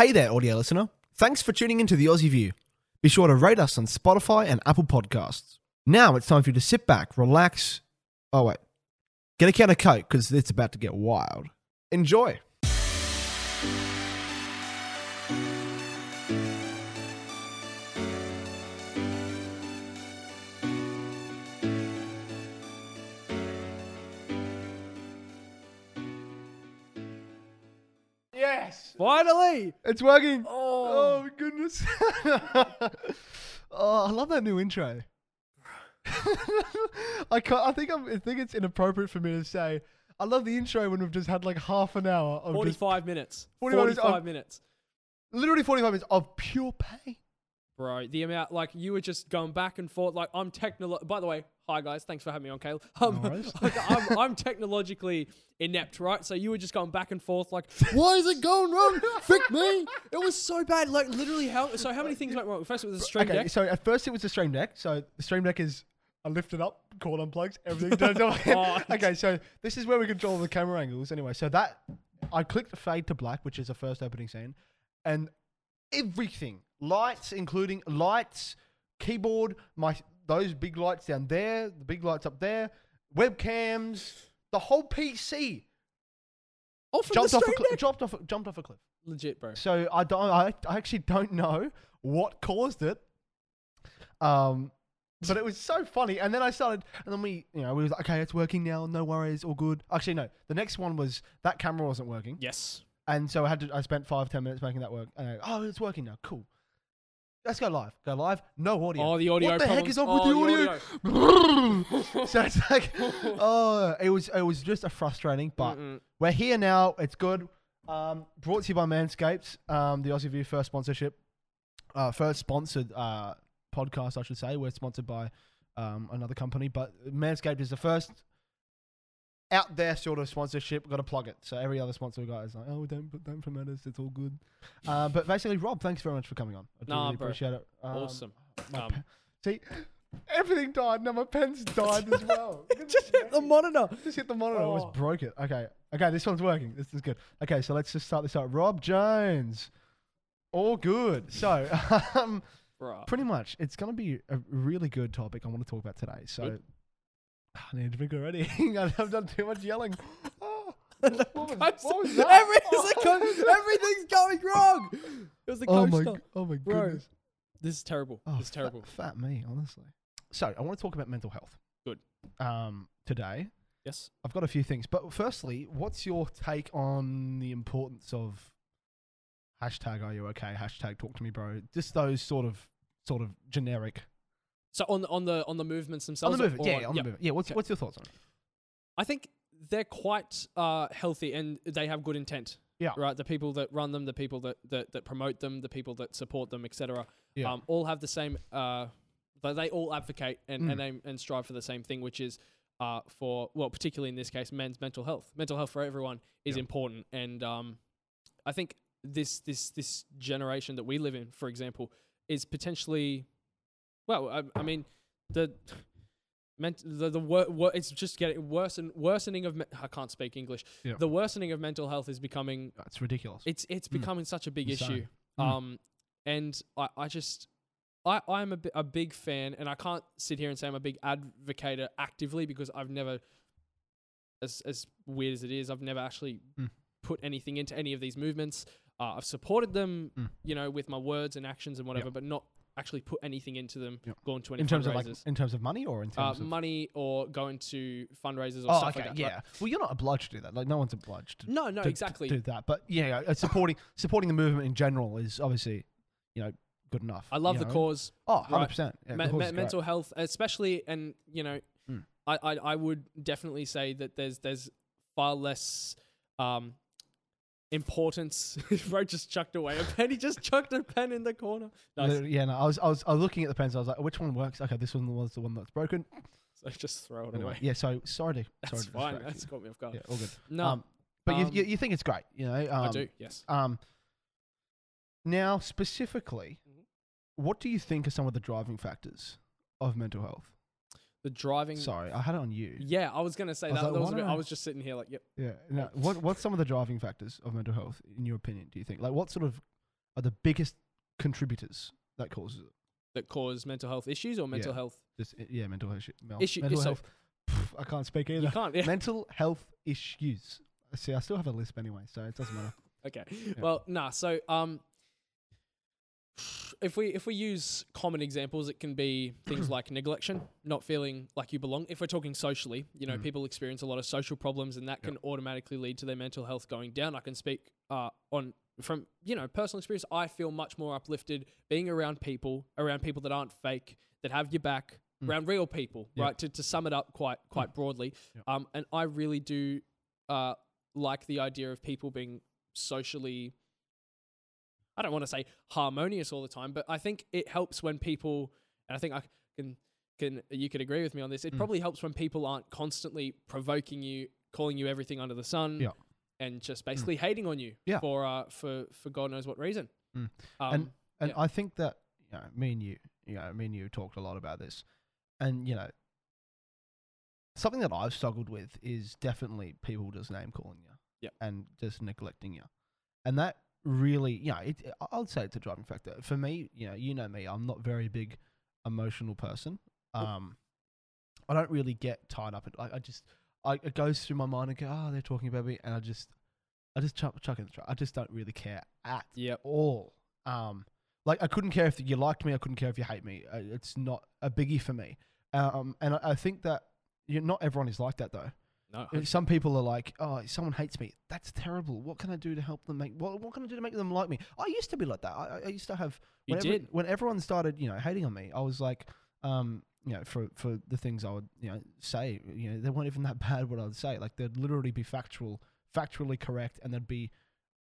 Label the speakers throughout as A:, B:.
A: Hey there, audio listener. Thanks for tuning into the Aussie View. Be sure to rate us on Spotify and Apple Podcasts. Now it's time for you to sit back, relax. Oh, wait. Get a can of Coke because it's about to get wild. Enjoy. Yes,
B: Finally!
A: it's working.
B: Oh,
A: Oh, goodness. oh, I love that new intro. I can't, I think I'm, I think it's inappropriate for me to say. I love the intro when we've just had like half an hour of just
B: 45 minutes.
A: 45 minutes
B: 45
A: of-
B: minutes.
A: literally 45 minutes of pure pain.
B: Bro, the amount, like, you were just going back and forth. Like, I'm technolo. By the way, hi guys, thanks for having me on, Caleb. Um,
A: No
B: I'm, I'm technologically inept, right? So you were just going back and forth, like, why is it going wrong? Fix me. It was so bad. Like, literally, how? So how many things went wrong? First, it was the stream
A: okay,
B: deck.
A: so at first it was the Stream Deck. So the Stream Deck is I lift it up, cord unplugs, everything turns on.
B: Oh.
A: okay, so this is where we control the camera angles. Anyway, so that I clicked fade to black, which is the first opening scene, and everything, lights, including lights, keyboard, my those big lights down there, the big lights up there, webcams, the whole PC
B: Off of
A: jumped
B: the
A: off, a
B: stream
A: cli- jumped off, a- jumped off a cliff.
B: Legit, bro.
A: So I don't. I, I actually don't know what caused it. Um, but it was so funny. And then I started, and then we, you know, we was like, okay, it's working now. No worries, all good. Actually, no. The next one was that camera wasn't working,
B: Yes.
A: and so I had to. I spent five ten minutes making that work. And I, oh, it's working now. Cool. Let's go live. Go live. No audio.
B: Oh, the audio
A: What the heck is up
B: Oh,
A: with the audio? so it's like, oh, it was it was just a frustrating, but
B: Mm-mm.
A: we're here now. It's good. Um, brought to you by Manscaped, um, the Aussie View first sponsorship, uh, first sponsored uh, podcast, I should say. We're sponsored by um, another company, but Manscaped is the first out there sort of sponsorship. We've Got to plug it. So every other sponsor we got is like, oh, don't don't promote us. It's all good. Uh, but basically, Rob, thanks very much for coming on. I do
B: Nah,
A: really
B: bro.
A: appreciate it. Um,
B: awesome. Um,
A: pe- see, everything died. Now my pen's died as well.
B: just hit the monitor.
A: Just hit the monitor. I
B: Oh.
A: almost broke it. Okay. Okay, this one's working. This is good. Okay, so let's just start this out. Rob Jones. All good. So, um, pretty much, it's going to be a really good topic I want to talk about today. So,
B: Good.
A: I need to drink already. I've done too much yelling. Oh, what, was, what was that?
B: Everything's, go- everything's going wrong. It was the
A: Oh my, oh my
B: Bro,
A: goodness.
B: This is terrible.
A: Oh,
B: this is
A: fat-
B: terrible.
A: Fat, me, honestly. So, I want to talk about mental health.
B: Good.
A: Um, today.
B: Yes.
A: I've got a few things, but firstly, what's your take on the importance of hashtag Are you okay? Hashtag Talk to me, bro. Just those sort of sort of generic
B: So on the on the on the movements
A: on
B: themselves.
A: the movement.
B: or-
A: Yeah, on the movement. Yeah. What's
B: Okay.
A: what's your thoughts on it?
B: I think they're quite uh, healthy and they have good intent.
A: Yeah.
B: Right. The people that run them, the people that that, that promote them, the people that support them, etc.
A: Yeah.
B: Um, all have the same. Uh, but they all advocate and
A: Mm.
B: and aim and strive for the same thing, which is. Uh, for well, particularly in this case, men's mental health. Mental health for everyone is
A: Yeah.
B: important, and um, I think this this this generation that we live in, for example, is potentially, well, I, I mean, the ment- the the wor- wor- it's just getting worse and worsening of me- I can't speak English.
A: Yeah.
B: The worsening of mental health is becoming
A: That's ridiculous.
B: it's it's
A: Mm.
B: becoming such a big
A: Insane.
B: issue.
A: Mm.
B: Um, and I I just. I, I'm a, bi- a big fan, and I can't sit here and say I'm a big advocator actively because I've never, as as weird as it is, I've never actually
A: Mm.
B: put anything into any of these movements. Uh, I've supported them,
A: Mm.
B: you know, with my words and actions and whatever, but not actually put anything into them.
A: Yep.
B: Going to any
A: in terms of like in terms of money or in
B: uh,
A: terms of
B: money or going to fundraisers or
A: Oh,
B: stuff
A: okay,
B: like that.
A: yeah. Well, you're not obliged to do that. Like, no one's obliged to,
B: No, no,
A: to- to
B: exactly.
A: do that. But yeah, uh, supporting supporting the movement in general is obviously, you know, good enough.
B: I love the
A: know?
B: cause.
A: Oh,
B: right.
A: 100 percent. Yeah,
B: Me- me- mental health, especially, and you know,
A: Mm.
B: I, I I would definitely say that there's there's far less um importance. Bro just chucked away a pen. He just chucked a pen in the corner. Nice.
A: Yeah, no, I was, I was, I was looking at the pens. I was like, which one works? Okay, this one was the one that's broken.
B: So just throw it
A: Anyway,
B: away.
A: yeah. So sorry to,
B: That's
A: sorry to
B: fine.
A: distract
B: That's
A: you.
B: caught me off guard.
A: Yeah, all good.
B: No,
A: Um, but you, you,
B: um,
A: you think it's great, you know? Um,
B: I do. Yes.
A: Um, now specifically,
B: Mhm.
A: what do you think are some of the driving factors of mental health?
B: The driving.
A: Sorry, I had it on you.
B: Yeah, I was gonna say
A: I was
B: that.
A: like,
B: that was
A: why
B: a bit,
A: don't
B: I
A: I-
B: was just sitting here like, yep.
A: Yeah. No, what what's some of the driving factors of mental health in your opinion? Do you think like what sort of are the biggest contributors that causes it.
B: that cause mental health issues or mental
A: Yeah.
B: health
A: i- yeah, mental issue. mel-
B: Issue-
A: mental
B: so-
A: health. Pff, I can't speak either.
B: you can't yeah.
A: mental health issues. See, I still have a lisp anyway, so it doesn't matter.
B: Okay. Well, nah. So, um, if we if we use common examples, it can be things like neglection, not feeling like you belong. If we're talking socially, you know,
A: Mm.
B: people experience a lot of social problems, and that
A: Yep.
B: can automatically lead to their mental health going down. I can speak uh, on from you know personal experience. I feel much more uplifted being around people, around people that aren't fake, that have your back,
A: Mm.
B: around real people.
A: Yep.
B: Right. To to sum it up quite quite broadly,
A: Yep.
B: um, and I really do uh like the idea of people being socially I don't want to say harmonious all the time, but I think it helps when people and I think I can can you could agree with me on this. It
A: Mm.
B: probably helps when people aren't constantly provoking you, calling you everything under the sun,
A: Yeah.
B: and just basically hating on you
A: Yeah.
B: for uh for for God knows what reason.
A: Mm.
B: Um,
A: And- And
B: Yeah.
A: I think that you know, me and you, you know, me and you talked a lot about this, and you know, something that I've struggled with is definitely people just name calling you,
B: Yep.
A: and just neglecting you, and that really, you know, it, I'll say it's a driving factor for me. You know, you know me, I'm not very big emotional person. Um, I don't really get tied up. In, I, I just, I it goes through my mind and go, oh, they're talking about me, and I just, I just chuck, chuck in the trash. I just don't really care at
B: Yep.
A: all. Um, like I couldn't care if you liked me. I couldn't care if you hate me. Uh, It's not a biggie for me. Um, and I, I think that you not everyone is like that though.
B: No.
A: Some people are like, oh, someone hates me. That's terrible. What can I do to help them make? What, what can I do to make them like me? I used to be like that. I, I- used to have.
B: You
A: When, every-
B: did.
A: when everyone started, you know, hating on me, I was like, um, you know, for for the things I would, you know, say, you know, they weren't even that bad. What I would say, like they'd literally be factual, factually correct, and they'd be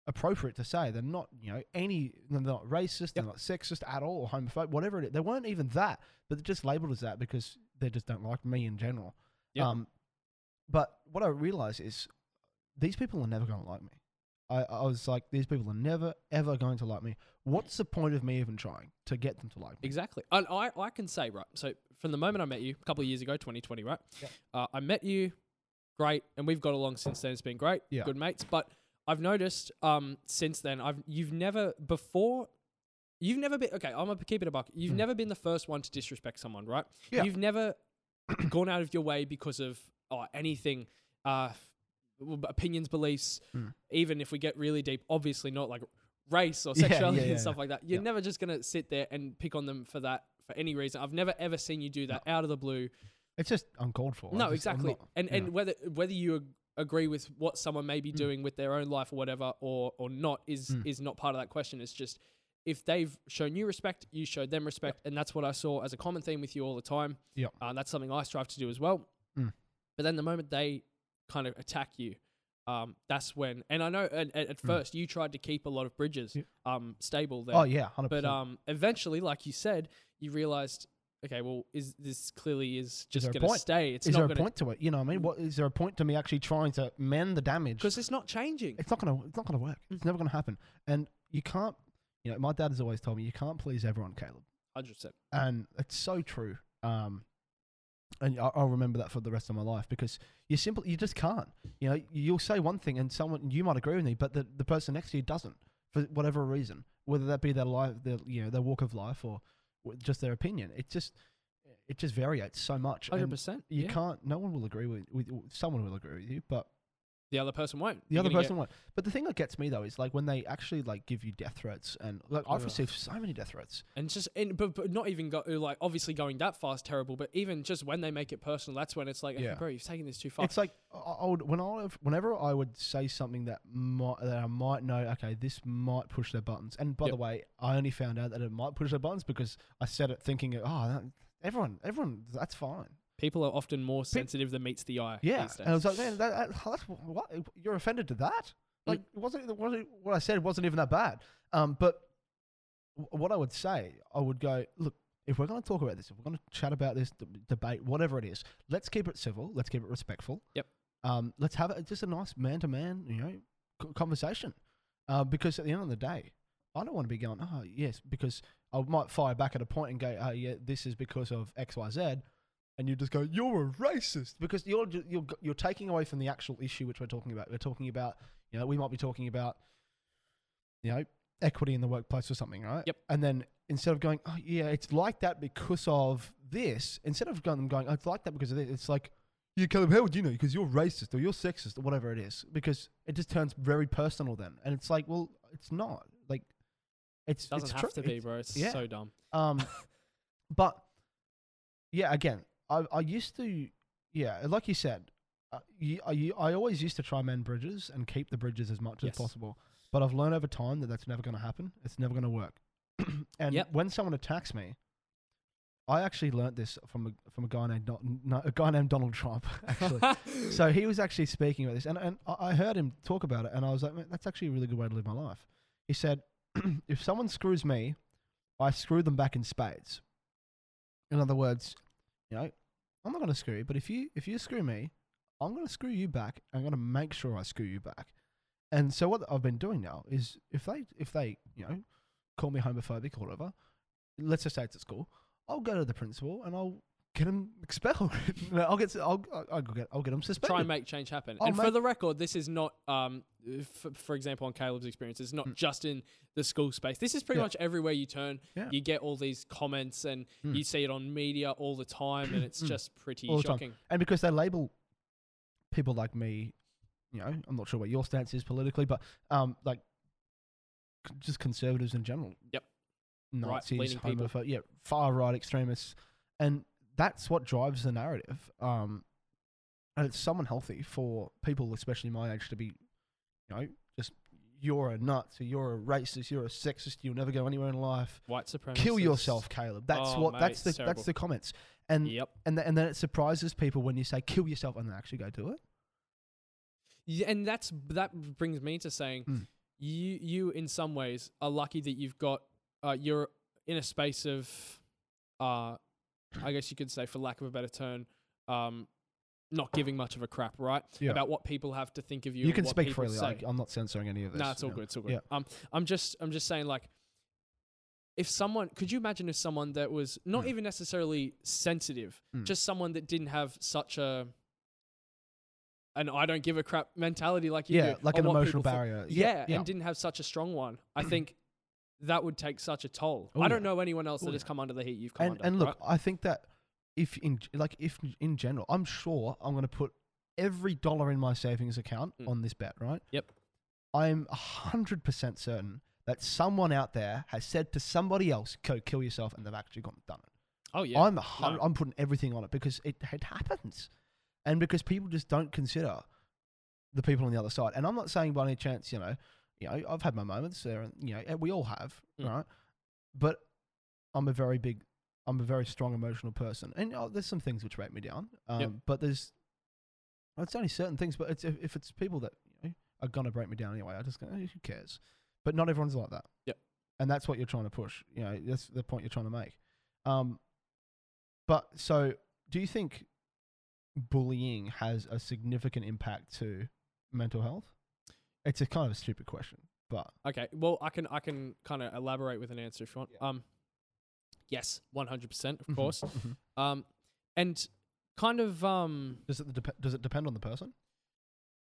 A: appropriate to say. They're not, you know, any. They're not racist. They're not sexist at all, or homophobic, whatever it is. They weren't even that, but they're just labeled as that because they just don't like me in general.
B: Yep.
A: Um, but what I realize is these people are never going to like me. I, I was like, these people are never ever going to like me. What's the point of me even trying to get them to like me?
B: Exactly. And I, I can say, right, so from the moment I met you a couple of years ago, 2020, right?
A: Yep.
B: Uh, I met you, great, and we've got along since then. It's been great,
A: Yeah.
B: good mates. But I've noticed um, since then, I've you've never before, you've never been okay. I'm gonna keep it a buck. You've
A: Mm.
B: never been the first one to disrespect someone, right?
A: Yeah.
B: You've never gone out of your way because of oh, anything, uh, opinions, beliefs.
A: Mm.
B: Even if we get really deep, obviously not like race or
A: Yeah, yeah,
B: sexuality
A: yeah,
B: and stuff like that. You're
A: Yeah.
B: never just gonna sit there and pick on them for that for any reason. I've never ever seen you do that out of the blue.
A: It's just uncalled for.
B: No,
A: just-
B: exactly.
A: not-
B: and and whether whether you agree with what someone may be
A: Mm.
B: doing with their own life or whatever, or or not, is
A: Mm.
B: is not part of that question. It's just if they've shown you respect, you showed them respect, and that's what I saw as a common theme with you all the time.
A: Yep.
B: Uh, that's something I strive to do as well.
A: Mm.
B: But then the moment they kind of attack you, um, that's when. And I know at, at,
A: Mm.
B: first you tried to keep a lot of bridges
A: Yep.
B: um stable there.
A: oh yeah, 100%.
B: But um, eventually, like you said, you realized, okay, well, is this clearly is just going to stay? It's
A: is there a
B: to
A: point to it? You know, what I mean, what is there a point to me actually trying to mend the damage?
B: because it's not changing.
A: it's not gonna it's not gonna work.
B: Mm.
A: It's never gonna happen. And you can't. You know, my dad has always told me you can't please everyone, Caleb.
B: Hundred percent.
A: and it's so true. Um, and I- I'll remember that for the rest of my life because you simply you just can't. You know, you'll say one thing and someone you might agree with me, but the, the person next to you doesn't for whatever reason, whether that be their life, their you know their walk of life or w- just their opinion. It just it just variates so much.
B: Hundred percent.
A: You
B: yeah.
A: can't. No one will agree with, with someone will agree with you, but
B: The other person won't.
A: the
B: You're
A: other
B: gonna
A: person won't. But the thing that gets me though is like when they actually like give you death threats and like I've
B: Ugh.
A: received so many death threats.
B: get, and just and but, but not even go like obviously going that far is terrible. But even just when they make it personal, that's when it's like, okay,
A: Yeah.
B: bro, you've taken this too far.
A: It's like I I would when I whenever I would say something that might that I might know, okay, this might push their buttons. And by
B: Yep.
A: the way, I only found out that it might push their buttons because I said it thinking, oh, that, everyone, everyone, that's fine.
B: People are often more sensitive than meets the eye.
A: Yeah, and I was like, man, that, that, that's what you're offended to that. Like, it wasn't it wasn't what I said wasn't even that bad. Um, but what I would say, I would go, look, if we're going to talk about this, if we're going to chat about this d- debate, whatever it is, let's keep it civil. Let's keep it respectful.
B: Yep.
A: Um, let's have it just a nice man to man, you know, c- conversation. Uh, because at the end of the day, I don't want to be going, oh yes, because I might fire back at a point and go, oh yeah, this is because of X, Y, Z, and you just go, you're a racist because you're you're you're taking away from the actual issue which we're talking about. We're talking about, you know, we might be talking about, you know, equity in the workplace or something, right?
B: Yep.
A: And then instead of going, oh yeah, it's like that because of this, instead of going, going, oh, it's like that because of this, it's like, you Caleb, how would you know? Because you're racist or you're sexist or whatever it is. Because it just turns very personal then, and it's like, well, it's not. Like, it's
B: Doesn't
A: it's
B: have
A: true.
B: to be, bro. It's
A: yeah.
B: so dumb.
A: Um, but yeah, again, I I used to yeah, like you said, uh, you, I you, I always used to try mend bridges and keep the bridges as much
B: Yes.
A: as possible. But I've learned over time that that's never going to happen. It's never going to work. and
B: Yep.
A: when someone attacks me, I actually learnt this from a from a guy named Don- no, a guy named Donald Trump. Actually, so he was actually speaking about this, and and I I heard him talk about it, and I was like, "Man, that's actually a really good way to live my life. He said, if someone screws me, I screw them back in spades. In other words, you know, I'm not to screw you, but if you if you screw me, I'm to screw you back. I'm to make sure I screw you back. And so what I've been doing now is if they if they you know call me homophobic or whatever, let's just say it's at school, I'll go to the principal and I'll get him expelled. Know, I'll get I'll I'll, get I'll get him suspended.
B: Try and make change happen. And for the record, this is not, um, f- for example, on Caleb's experience, it's not
A: Mm.
B: just in the school space. This is pretty
A: Yeah.
B: much everywhere you turn.
A: Yeah.
B: You get all these comments, and
A: Mm.
B: you see it on media all the time, and it's
A: Mm.
B: just pretty
A: All
B: shocking.
A: and because they label people like me, you know, I'm not sure what your stance is politically, but um, like just conservatives in general.
B: Yep.
A: Nazis,
B: Right-leaning people.
A: yeah, far right extremists, and that's what drives the narrative. Um, and it's so unhealthy for people, especially my age, to be, you know, just you're a nut, or you're a racist, you're a sexist, you'll never go anywhere in life.
B: White supremacy.
A: Kill yourself, Caleb. That's
B: Oh,
A: what.
B: mate,
A: that's the
B: terrible.
A: that's the comments. And
B: Yep.
A: and th- and then it surprises people when you say kill yourself and they actually go do it.
B: Yeah, and that's that brings me to saying
A: Mm.
B: you you in some ways are lucky that you've got uh, you're in a space of uh I guess you could say for lack of a better term um not giving much of a crap right
A: Yeah.
B: about what people have to think of you
A: You can
B: what
A: speak freely.
B: say.
A: Like, I'm not censoring any of this.
B: No, it's all good. It's all good.
A: Yeah.
B: Um, I'm just, I'm just saying, like, if someone, could you imagine if someone that was not
A: Mm.
B: even necessarily sensitive,
A: Mm.
B: just someone that didn't have such a, an I don't give a crap mentality like you
A: Yeah,
B: do,
A: like an emotional barrier.
B: Yeah,
A: yeah.
B: and didn't have such a strong one. I think that would take such a toll.
A: Oh,
B: I don't
A: yeah.
B: know anyone else
A: Oh,
B: that has
A: yeah.
B: come under the heat you've come
A: and
B: under.
A: and look,
B: right?
A: I think that if in like if in general, I'm sure I'm going to put every dollar in my savings account
B: Mm.
A: on this bet. Right.
B: Yep.
A: I'm hundred percent certain that someone out there has said to somebody else, "Go kill yourself," and they've actually gone and done it.
B: oh yeah,
A: I'm
B: No.
A: I'm putting everything on it because it it happens, and because people just don't consider the people on the other side. And I'm not saying by any chance, you know, you know, I've had my moments there, and you know, we all have,
B: Mm.
A: right? But I'm a very big, I'm a very strong emotional person, and oh, there's some things which break me down. Um,
B: Yep.
A: but there's, it's only certain things. But it's if, if it's people that you know are gonna break me down anyway, I just go, "Eh, who cares? But not everyone's like that.
B: Yep.
A: And that's what you're trying to push. You know, that's the point you're trying to make. Um, but so, do you think bullying has a significant impact to mental health? It's a kind of a stupid question, but
B: Okay. Well, I can I can kind of elaborate with an answer if you want.
A: Yeah.
B: Um, yes, one hundred percent, of
A: Mhm,
B: course.
A: mhm.
B: Um, and kind of um,
A: does it dep- does it depend on the person?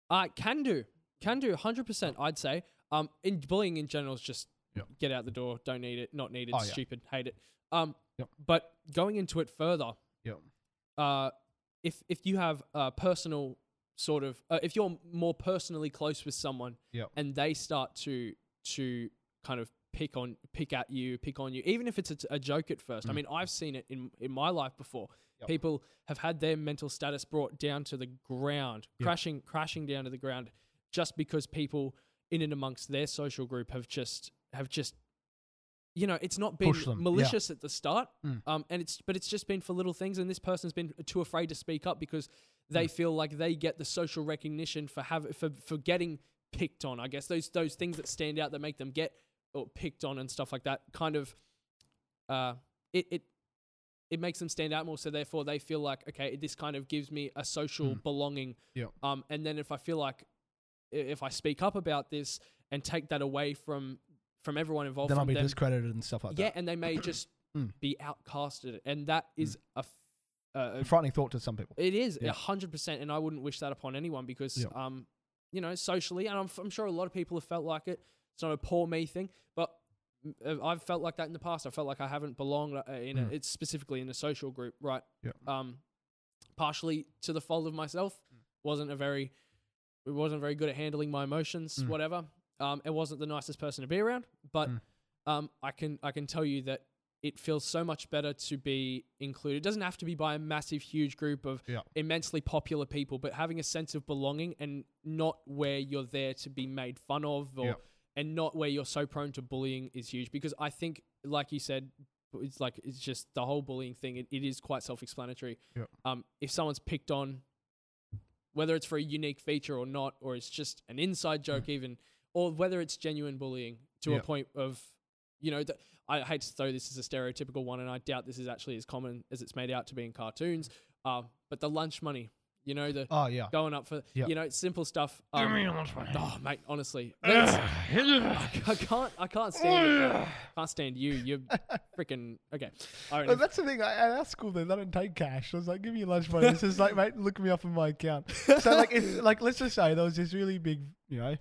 B: uh, can do, can do, hundred percent. I'd say. Um, in bullying in general is just
A: Yep.
B: get out the door, don't need it, not needed,
A: Oh, yeah.
B: stupid, hate it. Um,
A: Yep.
B: but going into it further,
A: Yep.
B: uh, if if you have a personal sort of, uh, if you're more personally close with someone,
A: Yep.
B: and they start to to kind of pick on pick at you, pick on you, even if it's a joke at first. I
A: Mm.
B: mean, I've seen it in in my life before.
A: Yep.
B: People have had their mental status brought down to the ground,
A: Yep.
B: crashing crashing down to the ground, just because people in and amongst their social group have just have just you know it's not been
A: them, yeah.
B: malicious at the start
A: Mm.
B: um and it's but it's just been for little things and this person's been too afraid to speak up because they
A: Mm.
B: feel like they get the social recognition for have for, for getting picked on i guess those those things that stand out that make them get or picked on and stuff like that kind of uh it it it makes them stand out more so therefore they feel like okay this kind of gives me a social
A: Mm.
B: belonging
A: Yeah.
B: um and then if i feel like if i speak up about this and take that away from from everyone involved
A: then I'll be
B: them,
A: discredited and stuff like
B: yeah
A: that.
B: Yeah, and they may just
A: Mm.
B: be outcasted and that is a uh,
A: A frightening thought to some people.
B: it is a hundred percent, and I wouldn't wish that upon anyone because,
A: Yeah.
B: um, you know, socially, and I'm, I'm sure a lot of people have felt like it. it's not a poor me thing, but uh, I've felt like that in the past. I felt like I haven't belonged uh, in a,
A: Mm.
B: it's specifically in a social group, right?
A: Yeah.
B: Um, partially to the fault of myself,
A: Mm.
B: wasn't a very, it wasn't very good at handling my emotions,
A: Mm.
B: whatever. Um, it wasn't the nicest person to be around, but
A: Mm.
B: um, I can I can tell you that it feels so much better to be included. It doesn't have to be by a massive, huge group of
A: Yeah.
B: immensely popular people, but having a sense of belonging and not where you're there to be made fun of or
A: Yeah.
B: and not where you're so prone to bullying is huge because I think, like you said, it's like it's just the whole bullying thing. It, it is quite self-explanatory.
A: Yeah.
B: Um, if someone's picked on, whether it's for a unique feature or not, or it's just an inside joke, even, or whether it's genuine bullying to
A: Mm.
B: A point of, you know, th- I hate to throw this as a stereotypical one, and I doubt this is actually as common as it's made out to be in cartoons. Uh, but the lunch money, you know, the
A: Oh yeah.
B: going up for,
A: Yeah.
B: you know, simple stuff.
A: Give
B: Um,
A: me your lunch money.
B: oh, mate, honestly, that's-
A: Ugh.
B: I can't, I can't stand it. bro. Can't stand you. You're freaking okay. All right,
A: Well, that's the thing. I, at our school, they don't take cash. I was like, "Give me your lunch money." This is like, mate, look me up in my account. So like, it's like, let's just say there was this really big, you know,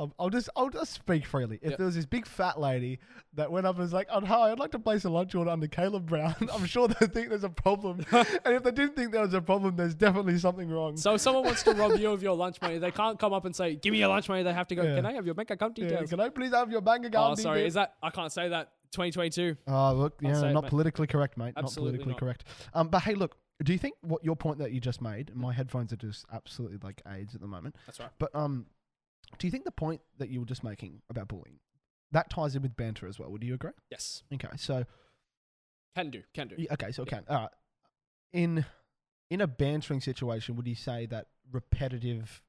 A: I'll, I'll just, I'll just speak freely. If
B: Yep.
A: there was this big fat lady that went up and was like, "Oh, hi, I'd like to place a lunch order under Caleb Brown," I'm sure they think there's a problem. and if they didn't think there was a problem, there's definitely something wrong.
B: So if someone wants to rob you of your lunch money, they can't come up and say, "Give me your lunch money." They have to go.
A: Yeah.
B: Can I have your bank account
A: Yeah,
B: details?
A: can I please have your bank account?
B: oh, sorry.
A: details?"
B: Is that I can't say that. 2022.
A: Oh, look, yeah,
B: say it,
A: not
B: mate.
A: politically correct, mate.
B: Absolutely
A: not politically
B: not.
A: correct. Um, but hey, look, do you think what your point that you just made? My headphones are just absolutely like AIDS at the moment.
B: That's right.
A: But um, do you think the point that you were just making about bullying that ties in with banter as well? Would you agree?
B: Yes.
A: Okay, so
B: Can do. Can do.
A: okay, so can all right. In in a bantering situation, would you say that repetitive,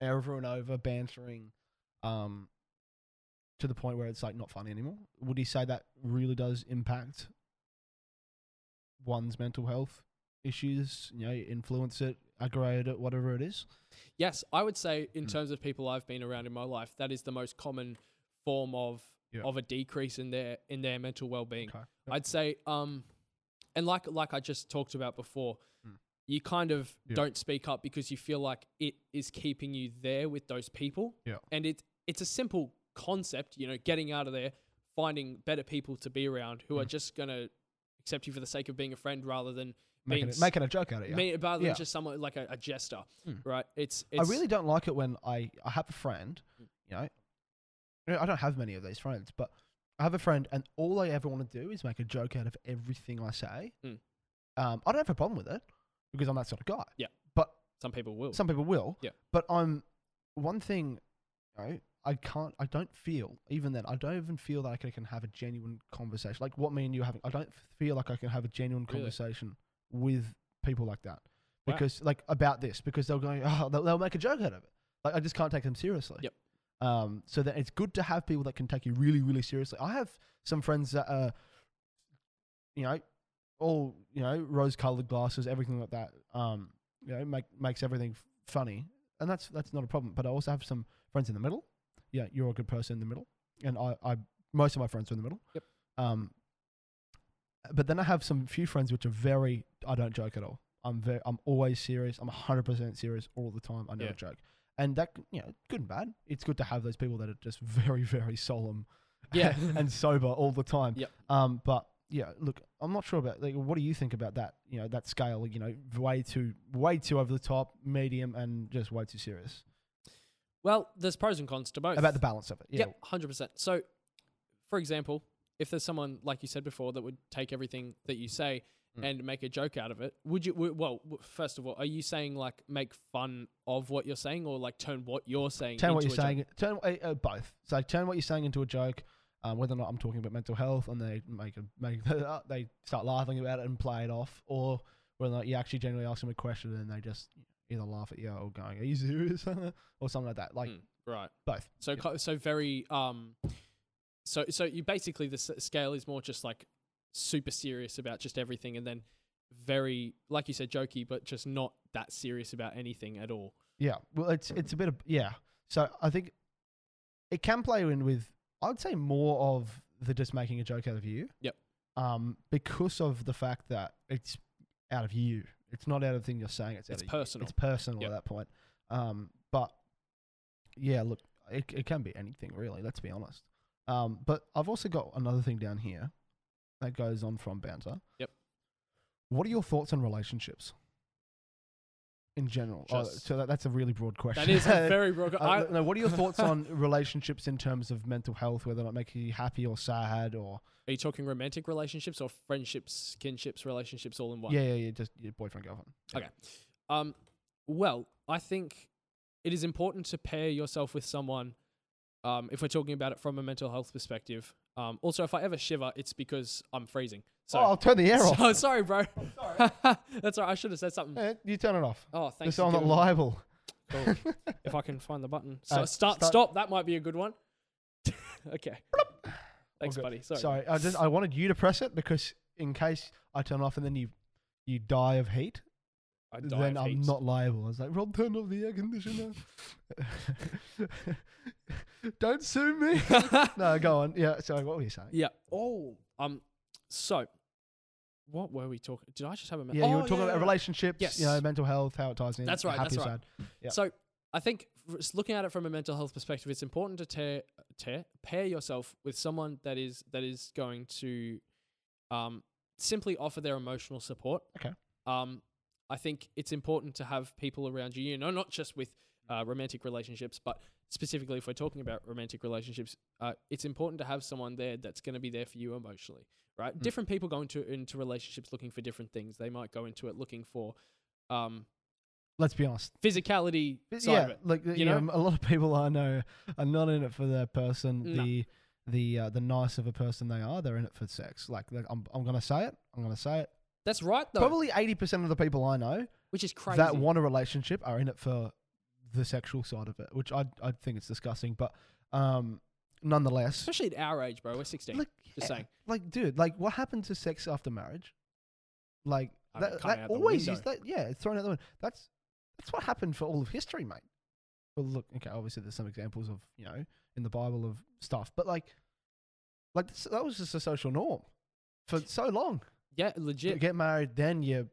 A: over and over bantering, um, to the point where it's like not funny anymore? Would you say that really does impact one's mental health issues? You know, influence it, aggravate it, whatever it is.
B: Yes, I would say in
A: Mm.
B: terms of people I've been around in my life, that is the most common form of
A: Yeah.
B: of a decrease in their in their mental well-being.
A: Okay.
B: I'd say, um, and like like I just talked about before,
A: Mm.
B: you kind of
A: Yeah.
B: don't speak up because you feel like it is keeping you there with those people.
A: Yeah.
B: and it it's a simple concept, you know, getting out of there, finding better people to be around who are
A: Mm.
B: just gonna accept you for the sake of being a friend rather than
A: Making, it, making a joke out of it. Yeah.
B: me, rather
A: Yeah.
B: than just someone like a, a jester,
A: Mm.
B: right? It's,
A: I really don't like it when I, I have a friend, you know, you know, I don't have many of these friends, but I have a friend and all I ever want to do is make a joke out of everything I say.
B: Mm.
A: Um, I don't have a problem with it because I'm that sort of guy.
B: Yeah.
A: But
B: some people will.
A: some people will.
B: Yeah.
A: But I'm one thing, you know, I can't, I don't feel, even then, I don't even feel that I can, can have a genuine conversation. Like what me and you are having, I don't feel like I can have a genuine
B: Really?
A: conversation with people like that.
B: Wow.
A: Because, like, about this, because they'll go, oh, they'll, they'll make a joke out of it. Like, I just can't take them seriously.
B: Yep.
A: Um, so that it's good to have people that can take you really, really seriously. I have some friends that are, you know, all you know, rose-colored glasses, everything like that. Um, you know, make makes everything f- funny, and that's that's not a problem. But I also have some friends in the middle. Yeah, you're a good person in the middle, and I, I most of my friends are in the middle.
B: Yep.
A: Um, but then I have some few friends which are very. I don't joke at all. I'm very. I'm always serious. I'm 100 percent serious all the time. I never
B: Yeah.
A: joke, and that you know, good and bad. It's good to have those people that are just very, very solemn,
B: Yeah.
A: and sober all the time.
B: Yep.
A: Um, but yeah, look, I'm not sure about like what do you think about that? You know, that scale. You know, way too, way too over the top, medium, and just way too serious.
B: Well, there's pros and cons to both.
A: About the balance of it. Yeah.
B: Yep, hundred percent. So, for example, if there's someone like you said before that would take everything that you say
A: Mm.
B: and make a joke out of it, would you? w- Well, w- first of all, are you saying like make fun of what you're saying, or like turn what you're saying?
A: Turn what you're
B: a joke?
A: saying. Turn uh, uh, both. So turn what you're saying into a joke. Um, whether or not I'm talking about mental health, and they make a make they start laughing about it and play it off, or whether or not you actually genuinely ask them a question and they just either laugh at you or going, "Are you serious?" or something like that. Like
B: Mm, right.
A: both.
B: So,
A: Yeah.
B: so very um, so so you basically the scale is more just like super serious about just everything, and then very like you said jokey, but just not that serious about anything at all.
A: Yeah. Well, it's it's a bit of yeah. So I think it can play in with I'd say more of the just making a joke out of you.
B: Yep.
A: Um, because of the fact that it's out of you. It's not out of the thing you're saying. It's out
B: It's
A: of you.
B: personal.
A: It's personal
B: Yep.
A: at that point. Um, but yeah, look, it, it can be anything really. Let's be honest. Um, but I've also got another thing down here that goes on from banter.
B: Yep.
A: What are your thoughts on relationships in general? Oh, so that, that's a really broad question.
B: That is a very broad.
A: Uh, no, what are your thoughts on relationships in terms of mental health, whether or not make you happy or sad, or
B: are you talking romantic relationships or friendships, kinships, relationships, all in one?
A: yeah, yeah, yeah, just your boyfriend, girlfriend. Yeah.
B: Okay. Um, well, I think it is important to pair yourself with someone. Um, if we're talking about it from a mental health perspective. Um, also, if I ever shiver, it's because I'm freezing. So,
A: oh, I'll turn the air off.
B: so sorry, bro. Sorry. That's all right. I should have said something.
A: Eh, you turn it off.
B: Oh,
A: Just
B: thanks.
A: so I'm not liable.
B: Cool. if I can find the button. So
A: Uh,
B: start,
A: start-
B: stop. That might be a good one. okay. Thanks, buddy. Sorry.
A: Sorry, I just I wanted you to press it because in case I turn off and then you you die of heat,
B: I die
A: then I'm
B: heat.
A: not liable. I was like, Rob, turn off the air conditioner. Don't sue me. no, go on. Yeah. Sorry, what were you saying?
B: yeah. Oh. Um. So, what were we talking? Did I just have a? me-
A: Yeah, you
B: Oh,
A: were talking
B: yeah,
A: about
B: yeah.
A: relationships, you know, mental health, how it ties in.
B: That's right,
A: Happy
B: that's right.
A: Yeah.
B: So I think looking at it from a mental health perspective, it's important to tear, tear, pair yourself with someone that is that is going to um, simply offer their emotional support.
A: Okay.
B: Um, I think it's important to have people around you. You know, not just with uh, romantic relationships, but specifically if we're talking about romantic relationships, uh, it's important to have someone there that's going to be there for you emotionally. Right?
A: Mm.
B: Different people go into into relationships looking for different things. They might go into it looking for um,
A: Let's be honest.
B: physicality
A: yeah,
B: it.
A: like you
B: you
A: know,
B: know?
A: a lot of people I know are not in it for their person,
B: No.
A: the the uh, the nice of a person they are. They're in it for sex. Like they're- I'm I'm gonna say it. I'm gonna say it.
B: That's right, though.
A: Probably eighty percent of the people I know
B: which is crazy.
A: that want a relationship are in it for the sexual side of it, which I I think it's disgusting. But um, nonetheless,
B: Especially at our age, bro. We're 16.
A: like
B: Just
A: yeah,
B: saying.
A: like dude, like what happened to sex after marriage? Like
B: I mean,
A: that,
B: coming
A: that
B: out the
A: always
B: window.
A: is that yeah, it's thrown out the window. That's that's what happened for all of history, mate. Well, look, okay, obviously there's some examples of you know in the Bible of stuff, but like, like this, that was just a social norm for so long.
B: Yeah,
A: You
B: legit.
A: get married, then you,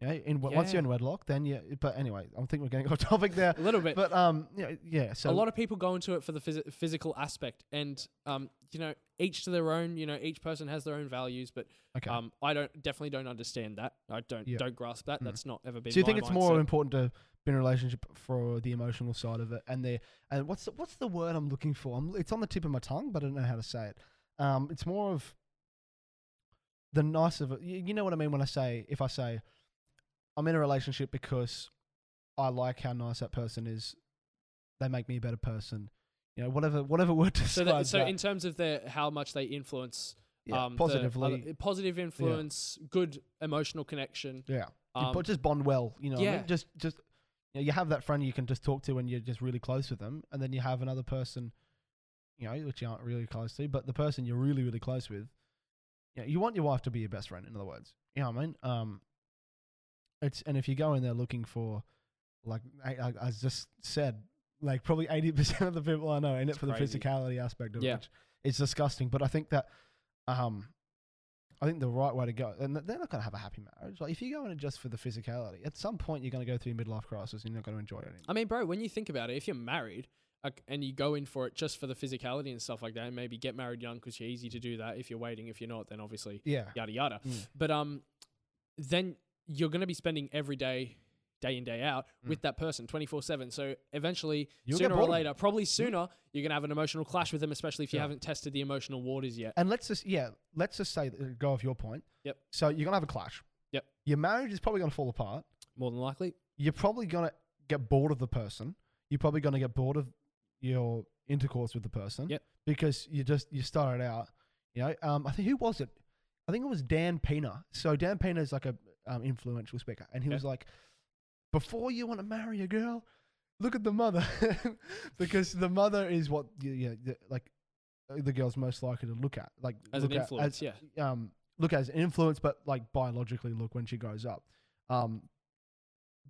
A: you know, in once you're in wedlock, then you. But anyway, I think we're getting off topic there.
B: A little bit.
A: But um, you know, yeah. So
B: a lot of people go into it for the phys- physical aspect, and um, you know, each to their own. You know, each person has their own values, but
A: okay.
B: um, I don't definitely don't understand that. I don't
A: Yeah.
B: don't grasp that.
A: Mm.
B: That's not ever been.
A: So you think it's more important to be in a relationship for the emotional side of it, and the and what's the, what's the word I'm looking for? I'm, it's on the tip of my tongue, but I don't know how to say it. Um, it's more of the nice of it. You, you know what I mean when I say if I say I'm in a relationship because I like how nice that person is, they make me a better person. You know, whatever whatever word
B: So,
A: describes
B: that, so
A: that.
B: in terms of their how much they influence
A: yeah,
B: um, the
A: positively.
B: positive influence, good emotional connection.
A: yeah, you
B: Um,
A: bo- just bond well. You know, what I mean?
B: yeah.
A: just just you, know, you have that friend you can just talk to when you're just really close with them, and then you have another person, you know, which you aren't really close to, but the person you're really really close with, you know, you want your wife to be your best friend. In other words, you know what I mean? Um, it's and if you go in there looking for, like I, I, I just said, like probably eighty percent of the people I know in it
B: It's
A: for
B: crazy.
A: the physicality aspect of
B: Yeah.
A: it, which is disgusting. But I think that, um. I think the right way to go, and they're not going to have a happy marriage. Like if you go in it just for the physicality, at some point you're going to go through your midlife crisis and you're not going to enjoy it anymore.
B: I mean, bro, when you think about it, if you're married and you go in for it just for the physicality and stuff like that, and maybe get married young because you're easy to do that. If you're waiting, if you're not, then obviously
A: Yeah,
B: yada yada.
A: Mm.
B: But um, then you're going to be spending every day, day in day out
A: Mm.
B: with that person, twenty four seven. So eventually,
A: You'll
B: sooner or later, probably sooner, you're going to have an emotional clash with them, especially if you
A: Yeah.
B: haven't tested the emotional waters yet.
A: and let's just yeah, let's just say go off your point.
B: Yep.
A: So you're gonna have a clash.
B: Yep.
A: Your marriage is probably gonna fall apart.
B: More than likely,
A: You're probably gonna get bored of the person. You're probably gonna get bored of your intercourse with the person.
B: Yep.
A: Because you just you started out. You know, um, I think who was it? I think it was Dan Pena. So Dan Pena is like a um, influential speaker, and he
B: Okay.
A: was like, before you want to marry a girl, look at the mother, because the mother is what you, you the, like the girl's most likely to look at, like
B: as
A: look
B: an
A: at
B: influence,
A: as,
B: yeah.
A: um, look as an influence, but like biologically look when she grows up. Um,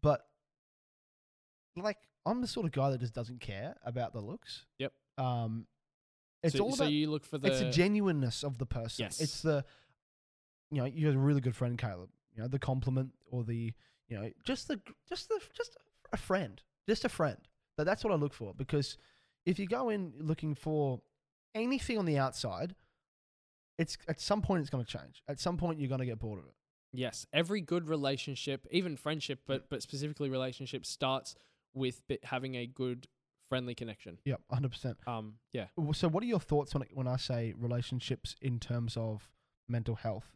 A: but like I'm the sort of guy that just doesn't care about the looks.
B: Yep.
A: Um, it's
B: so,
A: all
B: so
A: about
B: you look for the
A: it's the genuineness of the person.
B: Yes.
A: It's the you know you have a really good friend, Caleb. You know the compliment or the you know just the just the just a friend, just a friend. But that's what I look for because if you go in looking for anything on the outside, it's at some point it's going to change. At some point you're going to get bored of it.
B: Yes, every good relationship, even friendship, but but specifically relationship, starts with having a good friendly connection.
A: Yeah, hundred percent.
B: Um, yeah.
A: So, what are your thoughts on it when I say relationships in terms of mental health?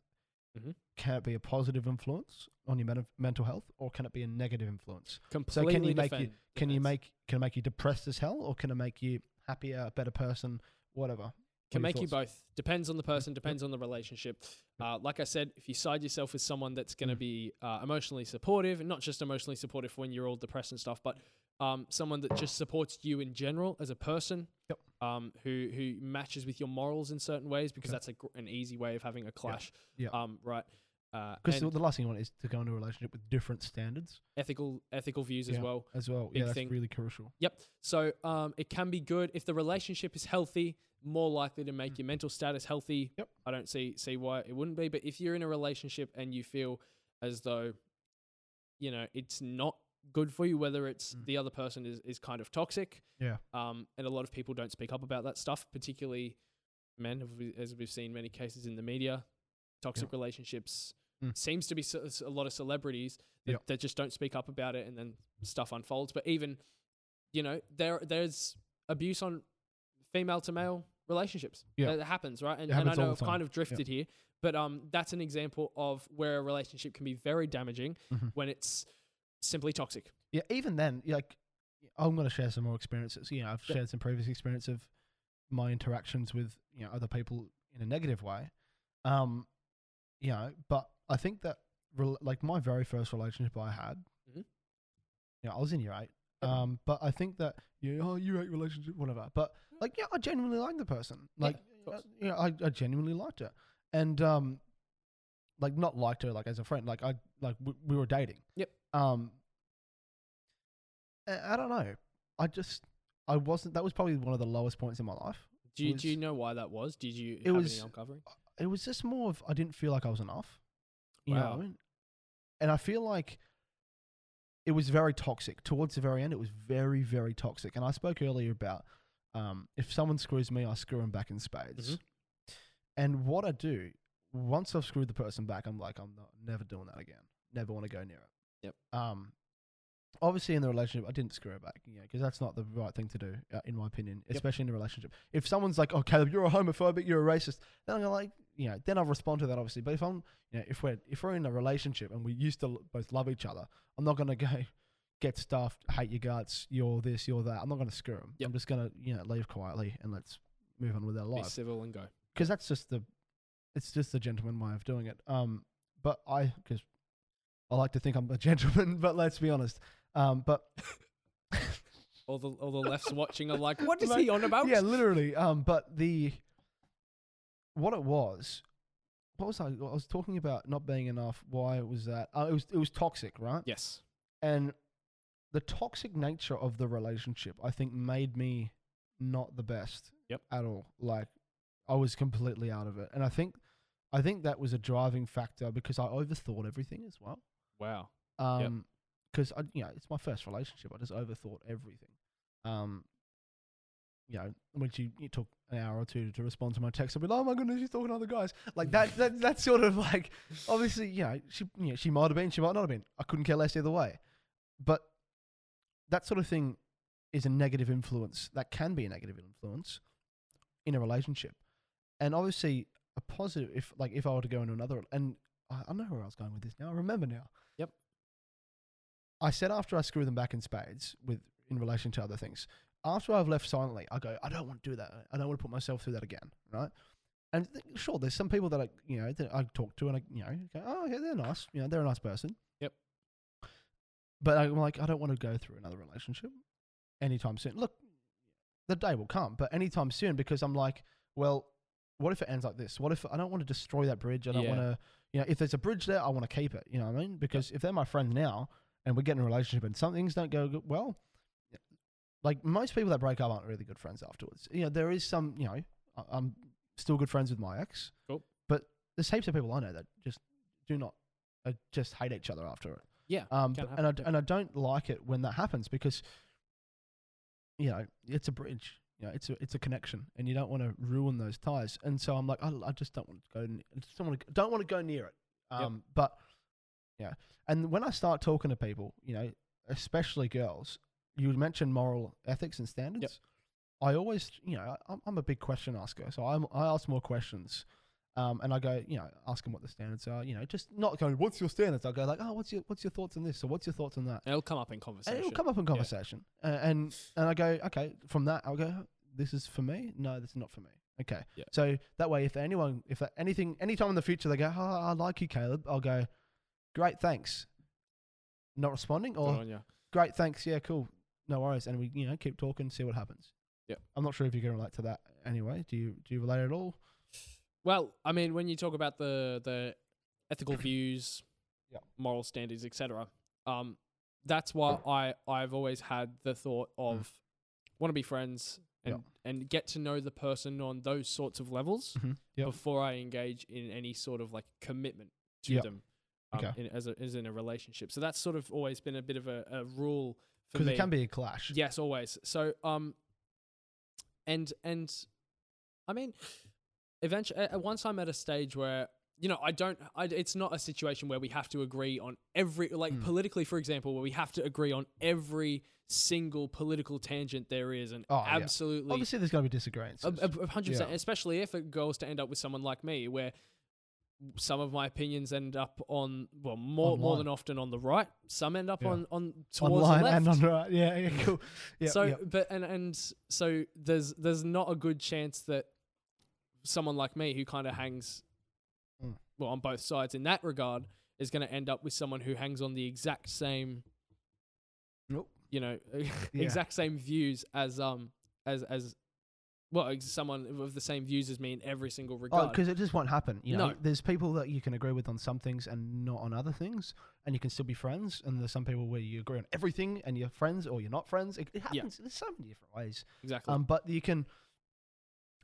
B: Mhm.
A: Can it be a positive influence on your men- mental health, or can it be a negative influence?
B: Completely so,
A: can you make you- Can you make can it make you depressed as hell, or can it make you happier, a better person, whatever?
B: Can make
A: your
B: you both. Depends on the person. Depends on the relationship. Uh, like I said, if you side yourself with someone that's going to
A: Mm.
B: be uh, emotionally supportive, and not just emotionally supportive when you're all depressed and stuff, but um, someone that just supports you in general as a person,
A: Yep.
B: um, who who matches with your morals in certain ways, because
A: Okay.
B: that's a, gr- an easy way of having a clash.
A: Yeah.
B: Um, right. Uh,
A: Because
B: and
A: the last thing you want is to go into a relationship with different standards
B: ethical ethical views as well.
A: as well.
B: Big
A: yeah, that's
B: thing.
A: really crucial.
B: Yep. So um, it can be good if the relationship is healthy, more likely to make
A: Mm.
B: your mental status healthy.
A: Yep.
B: I don't see see why it wouldn't be. But if you're in a relationship and you feel as though, you know, it's not good for you, whether it's
A: Mm.
B: the other person is, is kind of toxic.
A: Yeah.
B: Um, and a lot of people don't speak up about that stuff, particularly men, as we've seen many cases in the media. Toxic relationships
A: Mm.
B: seems to be a lot of celebrities that,
A: Yep.
B: that just don't speak up about it, and then stuff unfolds. But even, you know, there there's abuse on female to male relationships.
A: Yeah.
B: that happens, right? And,
A: It
B: and I know I've kind of drifted here, but um, that's an example of where a relationship can be very damaging
A: Mhm.
B: when it's simply toxic.
A: Yeah, even then, like I'm going to share some more experiences. You know, I've
B: Yep.
A: shared some previous experience of my interactions with you know other people in a negative way. Um, you know, but I think that rel- like my very first relationship I had,
B: Mhm.
A: you know, I was in year eight. Um, but I think that yeah, oh, year eight relationship, whatever. But like, yeah, I genuinely liked the person. Like, uh, you know, I, I genuinely liked her, and um, like not liked her like as a friend. Like I like we, we were dating.
B: Yep.
A: Um, I, I don't know. I just I wasn't. That was probably one of the lowest points in my life.
B: Do you,
A: was-
B: do you know why that was? Did you
A: It
B: have
A: was-
B: any uncovering?
A: It was just more of I didn't feel like I was enough. You know what I mean? And I feel like it was very toxic. Towards the very end, it was very, very toxic. And I spoke earlier about um, if someone screws me, I screw them back in spades.
B: Mhm.
A: And what I do once I've screwed the person back, I'm like, I'm not never doing that again. Never want to go near it.
B: Yep.
A: Um, obviously in the relationship, I didn't screw her back, you know, because that's not the right thing to do, uh, in my opinion,
B: Yep.
A: especially in a relationship. If someone's like, "Oh, Caleb, you're a homophobic, you're a racist," then I'm like, you know, then I'll respond to that obviously. But if I'm, you know, if we're if we're in a relationship and we used to l- both love each other, I'm not gonna go get stuffed, hate your guts, you're this, you're that. I'm not gonna screw them.
B: Yep.
A: I'm just gonna, you know, leave quietly and let's move on with our
B: lives.
A: Be
B: civil and go.
A: because that's just the it's just the gentleman way of doing it um but i because i like to think i'm a gentleman but let's be honest um but
B: All the all the lefts watching are like, what is he on about?
A: yeah literally um but the what it was what was i i was talking about not being enough why it was that uh, it was it was toxic right?
B: Yes.
A: and the toxic nature of the relationship i think made me not the best
B: Yep.
A: at all. Like i was completely out of it. And i think i think that was a driving factor because i overthought everything as well.
B: Wow.
A: um because i you know it's my first relationship. I just overthought everything. Um you know when she it took an hour or two to respond to my text i'd be like oh my goodness she's talking to other guys. Like that that that's sort of like obviously you know she you know she might have been she might not have been. I couldn't care less either way. But that sort of thing is a negative influence that can be a negative influence in a relationship. And obviously a positive if like if i were to go into another and i, I know where i was going with this now i remember now.
B: Yep.
A: i said after i screw them back in spades with in relation to other things after i've left silently i go i don't want to do that. I don't want to put myself through that again right? And th- sure there's some people that i you know that i talk to and i you know go oh yeah they're nice. You know they're a nice person.
B: Yep.
A: but i'm like i don't want to go through another relationship anytime soon. Look the day will come but anytime soon because i'm like well what if it ends like this? What if i don't want to destroy that bridge? I don't
B: Yeah.
A: want to you know if there's a bridge there i want to keep it. You know what i mean? Because if they're my friends now and we get in a relationship and some things don't go well like most people that break up aren't really good friends afterwards you know there is some you know I- i'm still good friends with my ex
B: Cool.
A: but there's heaps of people i know that just do not uh, just hate each other after it
B: Yeah.
A: um,
B: Can
A: but- and I,
B: happen,
A: d- and I don't like it when that happens because, you know, it's a bridge. You know, it's a it's a connection, and you don't want to ruin those ties. And so I'm like, I, I just don't want to go. n- I just don't want to don't want to go near it.
B: Yep.
A: Um, but yeah, and when I start talking to people, you know, especially girls, you mentioned moral ethics and standards. I always, you know, I- I'm, I'm a big question asker, so I'm, I ask more questions. Um, and I go, you know, ask them what the standards are. You know, just not going, what's your standards? I'll go like, oh, what's your what's your thoughts on this? Or what's your thoughts on that?
B: And it'll come up in
A: And
B: conversation.
A: it'll come up in conversation. Uh, and and I go, okay, from that I'll go, this is for me. No, this is not for me. Okay.
B: Yeah.
A: So that way, if anyone, if anything, anytime in the future they go, oh, I like you, Caleb, I'll go, great, thanks. Not responding, or
B: on ya.
A: great, thanks, yeah, cool, no worries, and we you know keep talking, see what happens.
B: Yep.
A: I'm not sure if you can relate to that anyway. Do you do you relate at all?
B: Well, I mean, when you talk about the the ethical views,
A: Yeah.
B: moral standards, etc., um, that's why I I've always had the thought of want to be friends and
A: Mm. Yeah.
B: and get to know the person on those sorts of levels
A: Mm-hmm. Yep.
B: before I engage in any sort of like commitment to
A: Yep.
B: them. Um,
A: Okay.
B: in, as a, as in a relationship, so that's sort of always been a bit of a, a rule
A: Because it can be a clash.
B: Yes, always. So, um, and and, I mean, eventually, at once I'm at a stage where you know I don't. I, it's not a situation where we have to agree on every like
A: Mm.
B: politically, for example, where we have to agree on every single political tangent there is, and
A: Oh, yeah.
B: absolutely.
A: Obviously, there's going to be disagreements.
B: Hundred percent, especially if it goes to end up with someone like me, where some of my opinions end up on well more more than often on the right. Some end up
A: Yeah.
B: on on towards
A: Online
B: the left.
A: and on the right. Yeah, yeah, cool. Yeah,
B: so,
A: yeah.
B: but and and so there's there's not a good chance that someone like me who kind of hangs
A: Mm.
B: well on both sides in that regard is going to end up with someone who hangs on the exact same
A: Nope.
B: you know exact same views as um as as well someone with the same views as me in every single
A: Oh,
B: regard.
A: because it just won't happen. You know,
B: No.
A: there's people that you can agree with on some things and not on other things, and you can still be friends. And there's some people where you agree on everything and you're friends or you're not friends. It, it
B: Yeah.
A: happens. There's so many different ways.
B: exactly.
A: Um, but you can,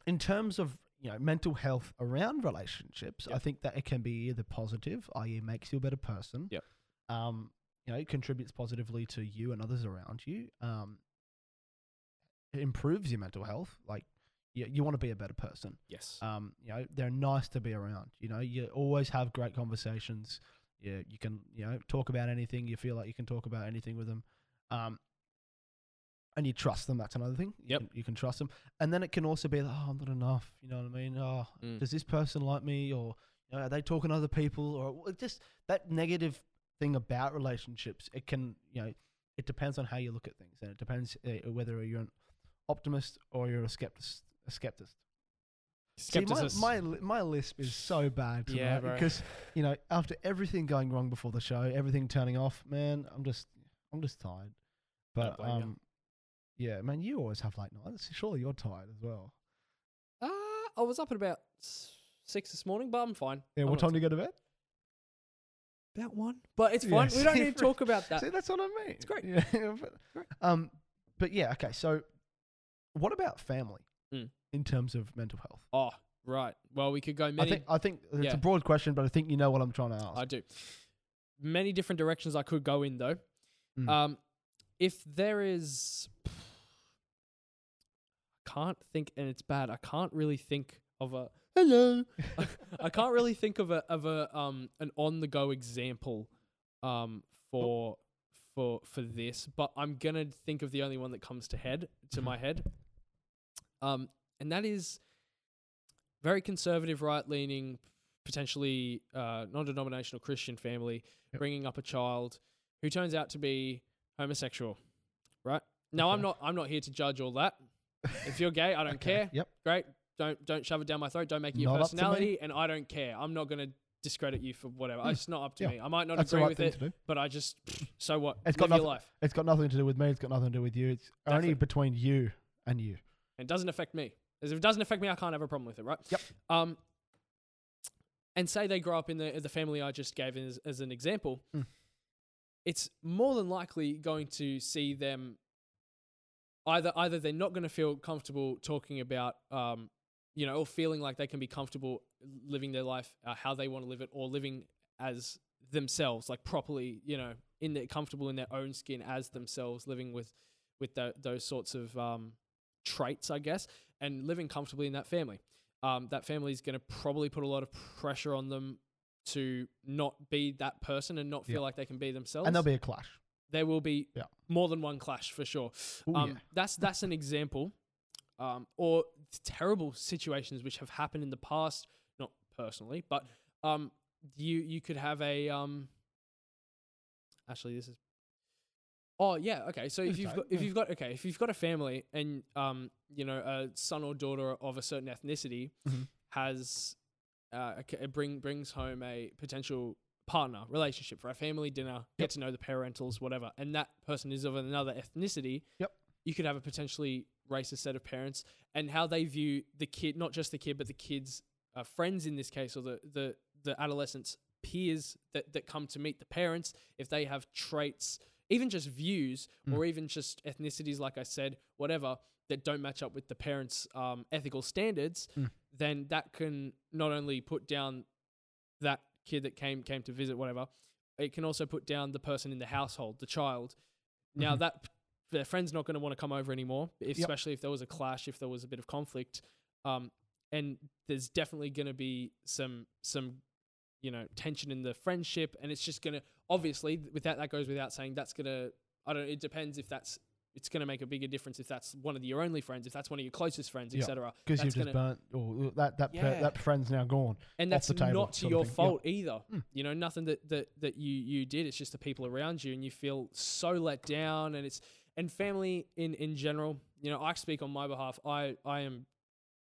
A: in terms of you know mental health around relationships, I think that it can be either positive, i.e., makes you a better person.
B: Yeah.
A: Um, you know, it contributes positively to you and others around you. Um, it improves your mental health. Like, you, you want to be a better person.
B: yes.
A: Um, you know, they're nice to be around. You know, you always have great conversations. You you can you know talk about anything. You feel like you can talk about anything with them. Um, and you trust them. That's another thing. You
B: Yep.
A: can, you can trust them. And then it can also be like, oh, I'm not enough. You know what I mean? Oh,
B: Mm.
A: does this person like me? Or you know, are they talking to other people? Or just that negative thing about relationships. It can you know, it depends on how you look at things, and it depends uh, whether you're an optimist or you're a skeptic. A skeptic.
B: Skepticism.
A: See, my, my my lisp is so bad tonight
B: Yeah, bro.
A: because you know after everything going wrong before the show, everything turning off, man, I'm just I'm just tired. But
B: blame ya.
A: um, yeah, man, you always have late nights. Surely you're tired as well.
B: uh, I was up at about s- six this morning, but I'm fine.
A: Yeah,
B: I'm
A: what
B: not
A: time do you go to bed?
B: About one, but it's fine.
A: Yeah,
B: we don't need to talk about that.
A: See, that's what I mean.
B: It's great.
A: Yeah, but,
B: Great.
A: um, but yeah, okay. So, what about family
B: Mm.
A: in terms of mental health?
B: Oh, right. Well, we could go
A: I
B: many.
A: think I think it's
B: yeah.
A: a broad question, but I think you know what I'm trying to ask.
B: I do. Many different directions I could go in though.
A: Mm.
B: Um, if there is, I can't think, and it's bad. I can't really think of a hello. I can't really think of a of a um an on the go example, um for for for this. But I'm gonna think of the only one that comes to head to my head. Um, and that is very conservative, right leaning, potentially uh, non denominational Christian family
A: Yep.
B: bringing up a child who turns out to be homosexual. Right now, I'm not I'm not here to judge all that. If you're gay, I don't
A: Okay,
B: care.
A: Yep.
B: Great. Don't don't shove it down my throat. Don't make it your
A: Not up to me.
B: personality, and I don't care. I'm not gonna discredit you for whatever.
A: Hmm.
B: It's not up to
A: Yeah.
B: me. I might not
A: That's
B: agree
A: right
B: with it, but I just so what?
A: It's got
B: Live your
A: nothing-. It's got nothing to do with me. It's got nothing to do with you. It's only
B: Exactly.
A: between you and you.
B: It doesn't affect me. As if it doesn't affect me, I can't have a problem with it, right?
A: Yep.
B: Um, and say they grow up in the the family I just gave as, as an example,
A: Hmm.
B: it's more than likely going to see them either either they're not going to feel comfortable talking about um, you know, or feeling like they can be comfortable living their life uh, how they want to live it, or living as themselves, like properly, you know, in their comfortable in their own skin as themselves, living with with tho- those sorts of um, traits, I guess, and living comfortably in that family. Um, that family is going to probably put a lot of pressure on them to not be that person and not feel
A: Yeah.
B: like they can be themselves.
A: And there'll be a clash.
B: there will be
A: Yeah.
B: more than one clash for sure.
A: Ooh,
B: um,
A: yeah.
B: That's that's an example, um, or terrible situations which have happened in the past. Not personally, but um, you you could have a um. Actually, this is. Oh yeah, okay. So if you've got if you've got okay if you've got a family and um you know a son or daughter of a certain ethnicity
A: Mhm.
B: has uh a c- bring brings home a potential partner relationship for a family dinner get to know the parentals whatever and that person is of another ethnicity
A: Yep.
B: you could have a potentially racist set of parents and how they view the kid not just the kid but the kids uh, friends in this case or the the the adolescents peers that that come to meet the parents if they have traits even just views
A: Mm.
B: or even just ethnicities like i said whatever that don't match up with the parents um, ethical standards
A: Mm.
B: then that can not only put down that kid that came came to visit whatever it can also put down the person in the household the child now
A: Mhm.
B: that their friend's not going to want to come over anymore if, especially if there was a clash if there was a bit of conflict um, and there's definitely going to be some some you know tension in the friendship and it's just going to obviously with that that goes without saying that's going to i don't it depends if that's it's going to make a bigger difference if that's one of your only friends if that's one of your closest friends
A: Yeah.
B: etc
A: Because you've just burnt, or that that per- that friend's now gone.
B: and that's
A: table
B: not to your.
A: Yeah.
B: fault either
A: Mm.
B: you know nothing that, that that you you did it's just the people around you and you feel so let down and it's and family in in general you know i speak on my behalf i i am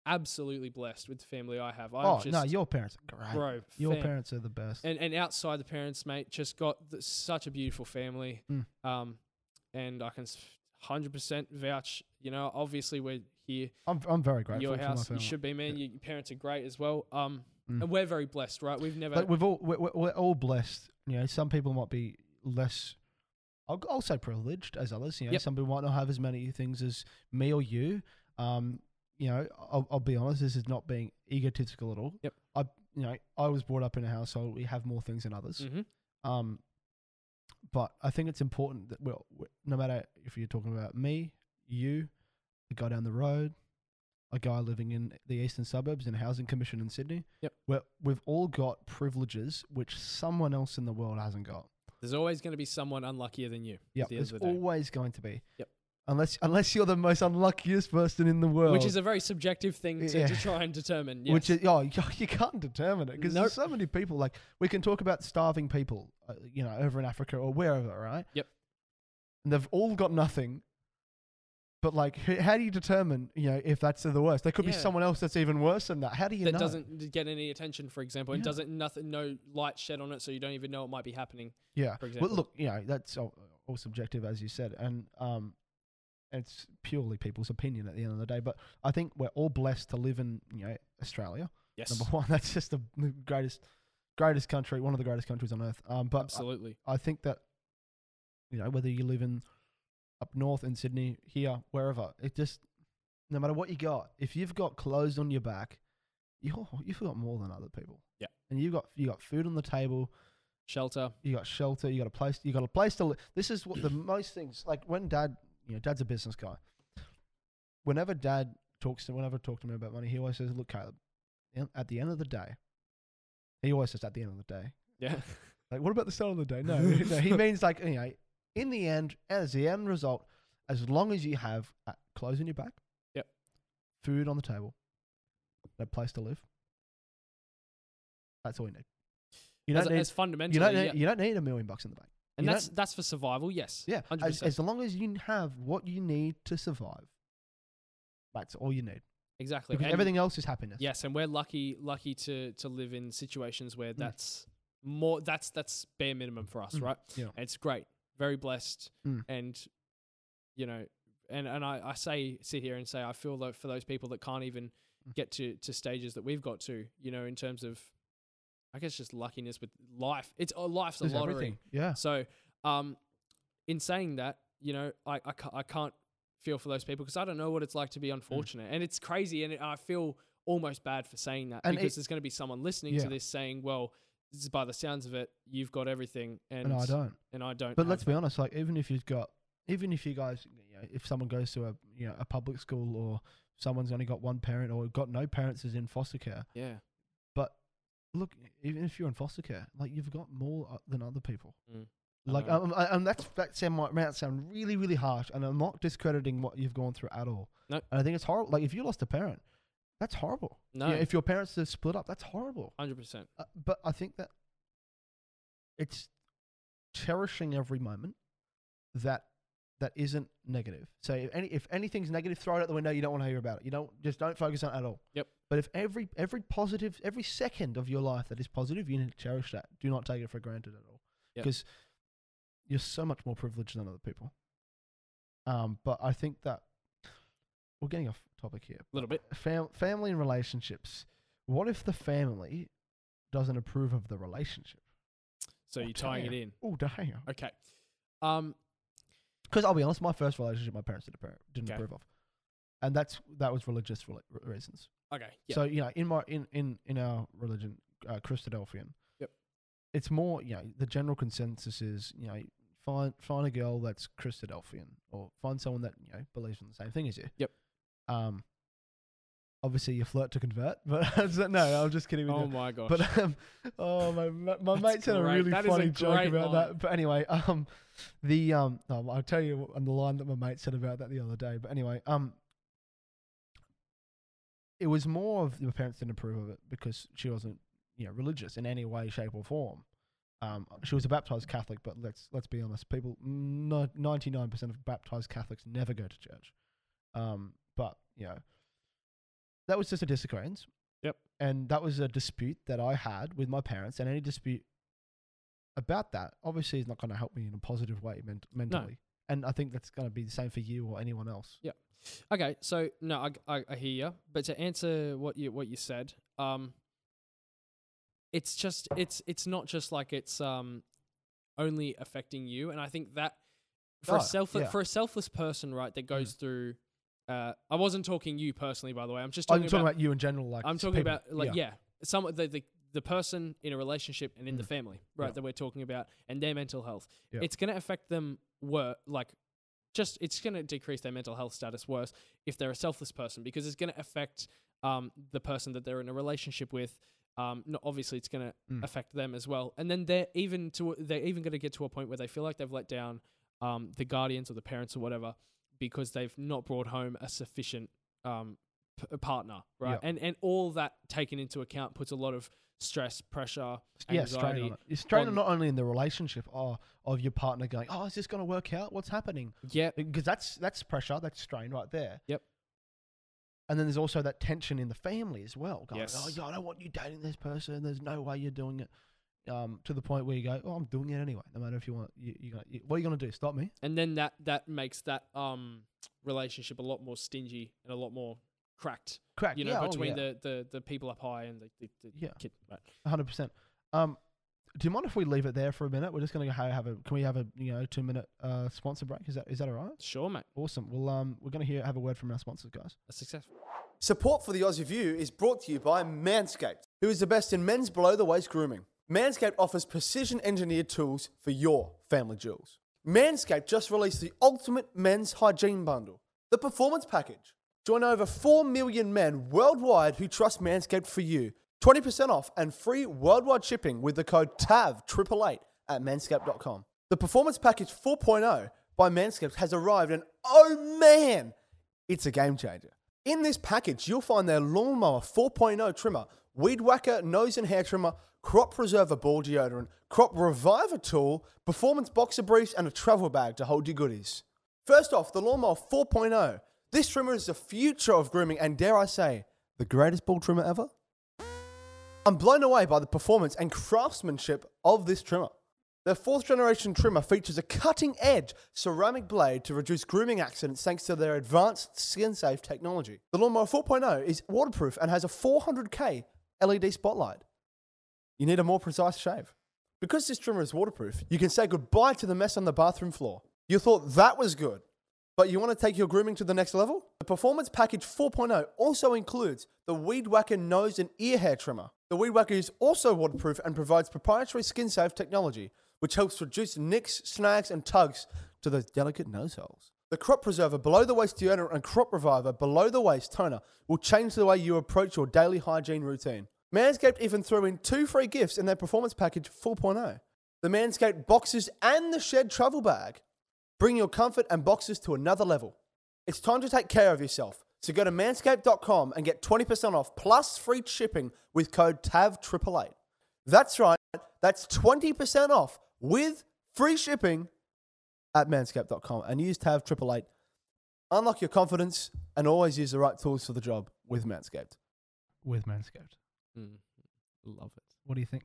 B: absolutely blessed with the family i have i'm
A: oh
B: just
A: no, your parents are great.
B: bro
A: your
B: fam-
A: parents are the best.
B: and and outside the parents mate just got th- such a beautiful family
A: Mm.
B: um and i can 100% vouch you know obviously we're here
A: I'm I'm very grateful
B: your
A: for
B: house you should be man
A: Yeah.
B: your, parents are great as well um
A: Mm.
B: and we're very blessed right we've never
A: But we've all we're, we're- we're all blessed. You know, some people might be less. I'll, I'll say privileged as others. You know,
B: Yep.
A: some people might not have as many things as me or you. Um, you know, I'll, I'll be honest. This is not being egotistical at all.
B: Yep.
A: I, you know, I was brought up in a household we have more things than others.
B: Mhm.
A: Um, but I think it's important that well, w- no matter if you're talking about me, you, the guy down the road, a guy living in the eastern suburbs in a housing commission in Sydney.
B: Yep.
A: Where we've all got privileges which someone else in the world hasn't got.
B: There's always going to be someone unluckier than you.
A: Yeah,
B: the
A: there's
B: the
A: always going to be.
B: Yep.
A: Unless unless you're the most unluckiest person in the world.
B: Which is a very subjective thing to,
A: Yeah.
B: to try and determine. Yes.
A: Which is oh you, you can't determine it because
B: Nope.
A: there's so many people like we can talk about starving people, uh, you know, over in Africa or wherever, right?
B: Yep.
A: And they've all got nothing. But like, h- how do you determine, you know, if that's the worst? There could be
B: Yeah.
A: someone else that's even worse than that. How do you
B: that
A: know?
B: doesn't get any attention, for example, and
A: Yeah.
B: doesn't nothing, no light shed on it, so you don't even know it might be happening.
A: Yeah.
B: for
A: Well,
B: example.
A: look, you know, that's all, all subjective, as you said, and um, it's purely people's opinion at the end of the day. But I think we're all blessed to live in, you know, Australia.
B: Yes,
A: Number one, that's just the greatest, greatest country, one of the greatest countries on earth. Um, but I-
B: absolutely.
A: I think that you know whether you live in up north in Sydney, here, wherever, it just no matter what you got, if you've got clothes on your back, you you've got more than other people.
B: Yeah.
A: and you got you got food on the table,
B: Shelter.
A: you got shelter, you got a place, you got a place to live. This is what the most things like when dad, you know, dad's a business guy. Whenever dad talks to, whenever I talk to me about money, he always says, "Look, Caleb, at the end of the day." He always says, "At the end of the day."
B: Yeah.
A: Like, what about the start of the day? No, no, he means like you know, in the end, as the end result, as long as you have uh, clothes on your back,
B: Yep.
A: food on the table, a place to live, that's all you need. You don't need,
B: as fundamentally,
A: you don't need,
B: yeah.
A: you don't need a million bucks in the bank.
B: And
A: you
B: that's that's for survival. Yes.
A: Yeah, as, as long as you have what you need to survive, that's all you need.
B: Exactly.
A: Because
B: And
A: everything else is happiness.
B: Yes, and we're lucky lucky to to live in situations where
A: Mm.
B: that's more that's that's bare minimum for us,
A: Mm,
B: right?
A: yeah.
B: And it's great. Very blessed.
A: Mm.
B: And you know, and and I, I say sit here and say I feel that for those people that can't even
A: Mm.
B: get to to stages that we've got to, you know, in terms of I guess just luckiness with life. It's oh, life's a
A: There's
B: lottery.
A: everything. Yeah.
B: So, um, in saying that, you know, I, I, ca- I can't feel for those people because I don't know what it's like to
A: Mm.
B: be unfortunate. And it's crazy. And it, I feel almost bad for saying that
A: And
B: because
A: it-
B: there's going to be someone listening
A: Yeah.
B: to this saying, well, this is by the sounds of it, you've got everything and,
A: And I don't.
B: and I don't.
A: But let's be
B: that."
A: honest, like even if you've got, even if you guys, you know, if someone goes to a you know a public school or someone's only got one parent or got no parents is in foster care.
B: Yeah.
A: Look, even if you're in foster care, like you've got more uh, than other people.
B: Mm.
A: Like, um, I- and that's that sound might, might sound really, really harsh, and I'm not discrediting what you've gone through at all.
B: No.
A: and I think it's horrible. Like if you lost a parent, that's horrible.
B: No.
A: You know, if your parents are split up, that's horrible.
B: Hundred percent.
A: Uh, but I think that it's cherishing every moment that that isn't negative. So if any if anything's negative, throw it out the window. You don't want to hear about it. You don't just don't focus on it at all.
B: Yep.
A: But if every every positive every second of your life that is positive, you need to cherish that. Do not take it for granted at all.
B: Yep.
A: Because you're so much more privileged than other people. Um, but I think that we're getting off topic here.
B: A little bit.
A: Fam- family and relationships. What if the family doesn't approve of the relationship?
B: So
A: Oh,
B: you're tying it in.
A: Oh, damn.
B: Okay. Um.
A: Because I'll be honest, my first relationship, my parents didn't approve, didn't
B: Okay.
A: approve of, and that's that was religious rela- reasons.
B: Okay. Yeah.
A: So you know, in my in in in our religion, uh, Christadelphian,
B: Yep.
A: it's more you know the general consensus is you know find find a girl that's Christadelphian or find someone that you know believes in the same thing as you.
B: Yep.
A: Um. Obviously, you flirt to convert, but no, I'm just kidding.
B: oh
A: don't.
B: my gosh.
A: But um, oh my my, my
B: That's
A: mate said a really
B: That is a
A: funny joke about
B: line.
A: that. But anyway, um, the um, no, I'll tell you on the line that my mate said about that the other day. But anyway, um, it was more of the parents didn't approve of it because she wasn't you know religious in any way, shape, or form. Um, she was a baptized Catholic, but let's let's be honest, people, ninety nine percent of baptized Catholics never go to church. Um, but you know, that was just a disagreement.
B: Yep.
A: And that was a dispute that I had with my parents, and any dispute about that obviously is not going to help me in a positive way ment- mentally. And I think that's going to be the same for you or anyone else.
B: Okay, so no, I, I, I hear you, but to answer what you what you said, um, it's just it's it's not just like it's um only affecting you, and I think that for
A: Oh,
B: a self
A: yeah.
B: for a selfless person, right, that goes through. Uh, I wasn't talking you personally, by the way. I'm just talking,
A: I'm
B: talking, about,
A: about, you in general. Like
B: I'm talking
A: people.
B: about like yeah, some the, the the person in a relationship and in the
A: Mm.
B: family, right,
A: Yeah.
B: that we're talking about, and their mental health.
A: Yeah.
B: It's going to affect them. Wor- like just it's going to decrease their mental health status worse if they're a selfless person because it's going to affect um, the person that they're in a relationship with. Um, no, obviously, it's going to
A: Mm.
B: affect them as well, and then they're even to they're even going to get to a point where they feel like they've let down um, the guardians or the parents or whatever because they've not brought home a sufficient um, p- partner, right?
A: Yep.
B: And and all that taken into account puts a lot of stress, pressure,
A: yeah, strain on it. Strain
B: on-
A: not only in the relationship oh, of your partner going, oh, is this going to work out? What's happening?
B: Yeah,
A: Because that's that's pressure, that's strain right there.
B: Yep.
A: And then there's also that tension in the family as well. Going, oh,
B: Yes.
A: yeah, I don't want you dating this person. There's no way you're doing it. Um, to the point where you go, oh, I'm doing it anyway. No matter if you want, you, you, gonna, you what are you gonna do? Stop me?
B: and then that that makes that um relationship a lot more stingy and a lot more cracked.
A: Crack.
B: You know,
A: yeah, oh,
B: between
A: yeah.
B: the, the the people up high and the, the, the
A: Yeah.
B: kid. Right.
A: hundred percent. Um, do you mind if we leave it there for a minute? We're just gonna go have a. Can we have a you know two minute uh sponsor break? Is that is that all right?
B: Sure, mate.
A: Awesome. Well, um, we're gonna hear have a word from our sponsors, guys.
B: A success.
C: Support for the Aussie View is brought to you by Manscaped, who is the best in men's below the waist grooming. Manscaped offers precision engineered tools for your family jewels. Manscaped just released the ultimate men's hygiene bundle, the Performance Package. Join over 4 million men worldwide who trust Manscaped for you. 20% off and free worldwide shipping with the code TAV888 at manscaped.com. The Performance Package 4.0 by Manscaped has arrived and oh man, it's a game changer. In this package, you'll find their Lawnmower 4.0 trimmer, Weed Whacker nose and hair trimmer, Crop Preserver ball deodorant, Crop Reviver tool, performance boxer briefs, and a travel bag to hold your goodies. First off, the Lawnmower 4.0. This trimmer is the future of grooming and, dare I say, the greatest ball trimmer ever? I'm blown away by the performance and craftsmanship of this trimmer. The fourth generation trimmer features a cutting edge ceramic blade to reduce grooming accidents thanks to their advanced skin safe technology. The Lawnmower 4.0 is waterproof and has a 400K LED spotlight. You need a more precise shave. Because this trimmer is waterproof, you can say goodbye to the mess on the bathroom floor. You thought that was good, but you want to take your grooming to the next level? The Performance Package 4.0 also includes the Weed Whacker nose and ear hair trimmer. The Weed Whacker is also waterproof and provides proprietary skin safe technology, which helps reduce nicks, snags, and tugs to those delicate nose holes. The Crop Preserver Below the Waist Deodorant and Crop Reviver Below the Waist Toner will change the way you approach your daily hygiene routine. Manscaped even threw in two free gifts in their Performance Package 4.0 the Manscaped Boxes and the Shed Travel Bag. Bring your comfort and boxes to another level. It's time to take care of yourself. So go to manscaped.com and get 20% off plus free shipping with code TAV888. That's right, that's 20% off with free shipping at manscaped.com and use TAV888. Unlock your confidence and always use the right tools for the job with Manscaped.
A: with Manscaped.
B: Mm, love it.
A: What do you think?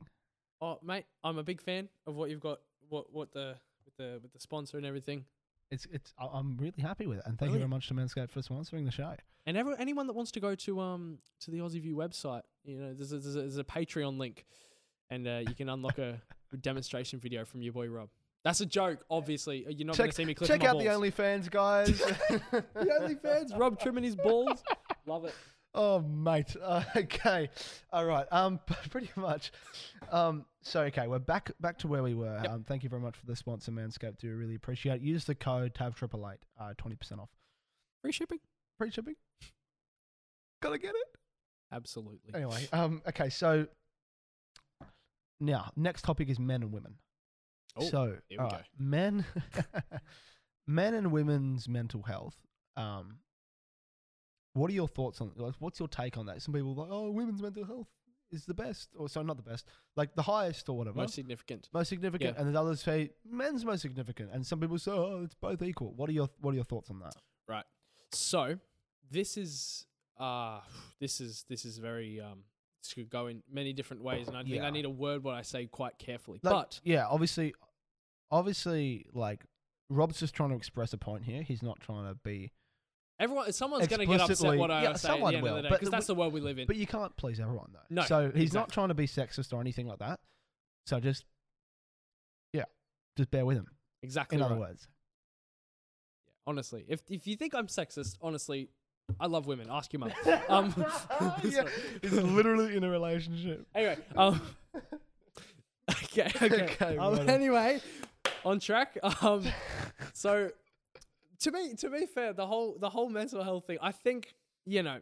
B: Oh, mate, I'm a big fan of what you've got. What what the with the with the sponsor and everything.
A: It's it's. I- I'm really happy with it, and thank you very much to Manscaped for sponsoring the show.
B: And every, anyone that wants to go to um to the Aussie View website, you know, there's a, there's a, there's a Patreon link, and uh, you can unlock a demonstration video from your boy Rob. That's a joke, obviously. Uh, You're not going
A: Check,
B: to see me click
A: check
B: my
A: out
B: balls.
A: the OnlyFans, guys.
B: the OnlyFans, Rob trimming his balls. Love it.
A: Oh, mate. Uh, okay. All right. Um, pretty much. Um, so okay, we're back back to where we were.
B: Yep.
A: Um, thank you very much for the sponsor, Manscaped. Do really appreciate it. Use the code TAV triple eight, uh, twenty percent off.
B: Free shipping.
A: Free shipping. Gotta get it.
B: Absolutely.
A: Anyway. Um. Okay. So now, next topic is men and women.
B: Oh,
A: so,
B: here we
A: all
B: go.
A: right, men, men and women's mental health. Um, what are your thoughts on? Like, what's your take on that? Some people are like, oh, women's mental health is the best, or so not the best, like the highest or whatever,
B: Most significant.
A: most,
B: significant. yeah.
A: and then others say men's most significant, and some people say, oh, it's both equal. What are your What are your thoughts on that?
B: Right. So this is uh this is this is very um this could go in many different ways and I think
A: Yeah.
B: I need a word what I say quite carefully.
A: Like,
B: but
A: yeah, obviously, obviously, like Rob's just trying to express a point here. He's not trying to be
B: everyone someone's going to get upset what I
A: yeah,
B: say at the end
A: will,
B: of the day because that's the world we live in.
A: But you can't please everyone though.
B: No,
A: So he's not trying to be sexist or anything like that. So just yeah, just bear with him.
B: exactly
A: In other words.
B: Yeah, Honestly, if if you think I'm sexist, honestly, I love women. Ask your mum. Um,
A: yeah, he's literally in a relationship.
B: Anyway, um, okay, okay.
A: Okay,
B: um, anyway, on track. Um, so to be to be fair, the whole the whole mental health thing, I think you know,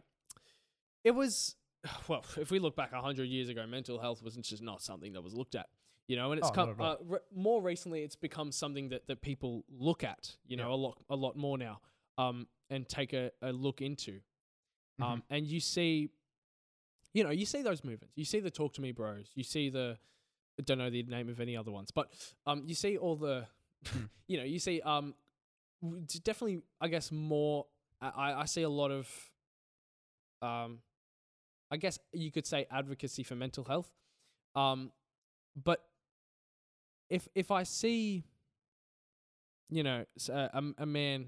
B: it was well. If we look back hundred years ago, mental health wasn't just not something that was looked at. You know, and it's
A: Oh,
B: come uh, re- more recently. It's become something that, that people look at. You know,
A: Yeah.
B: a lot a lot more now. Um, and take a, a look into.
A: Mm-hmm.
B: Um, and you see, you know, you see those movements. You see the talk to me bros. You see the, don't know the name of any other ones, but um, you see all the,
A: Hmm.
B: you know, you see um, definitely, I guess more. I, I I see a lot of, um, I guess you could say advocacy for mental health, um, but if if I see, you know, a, a man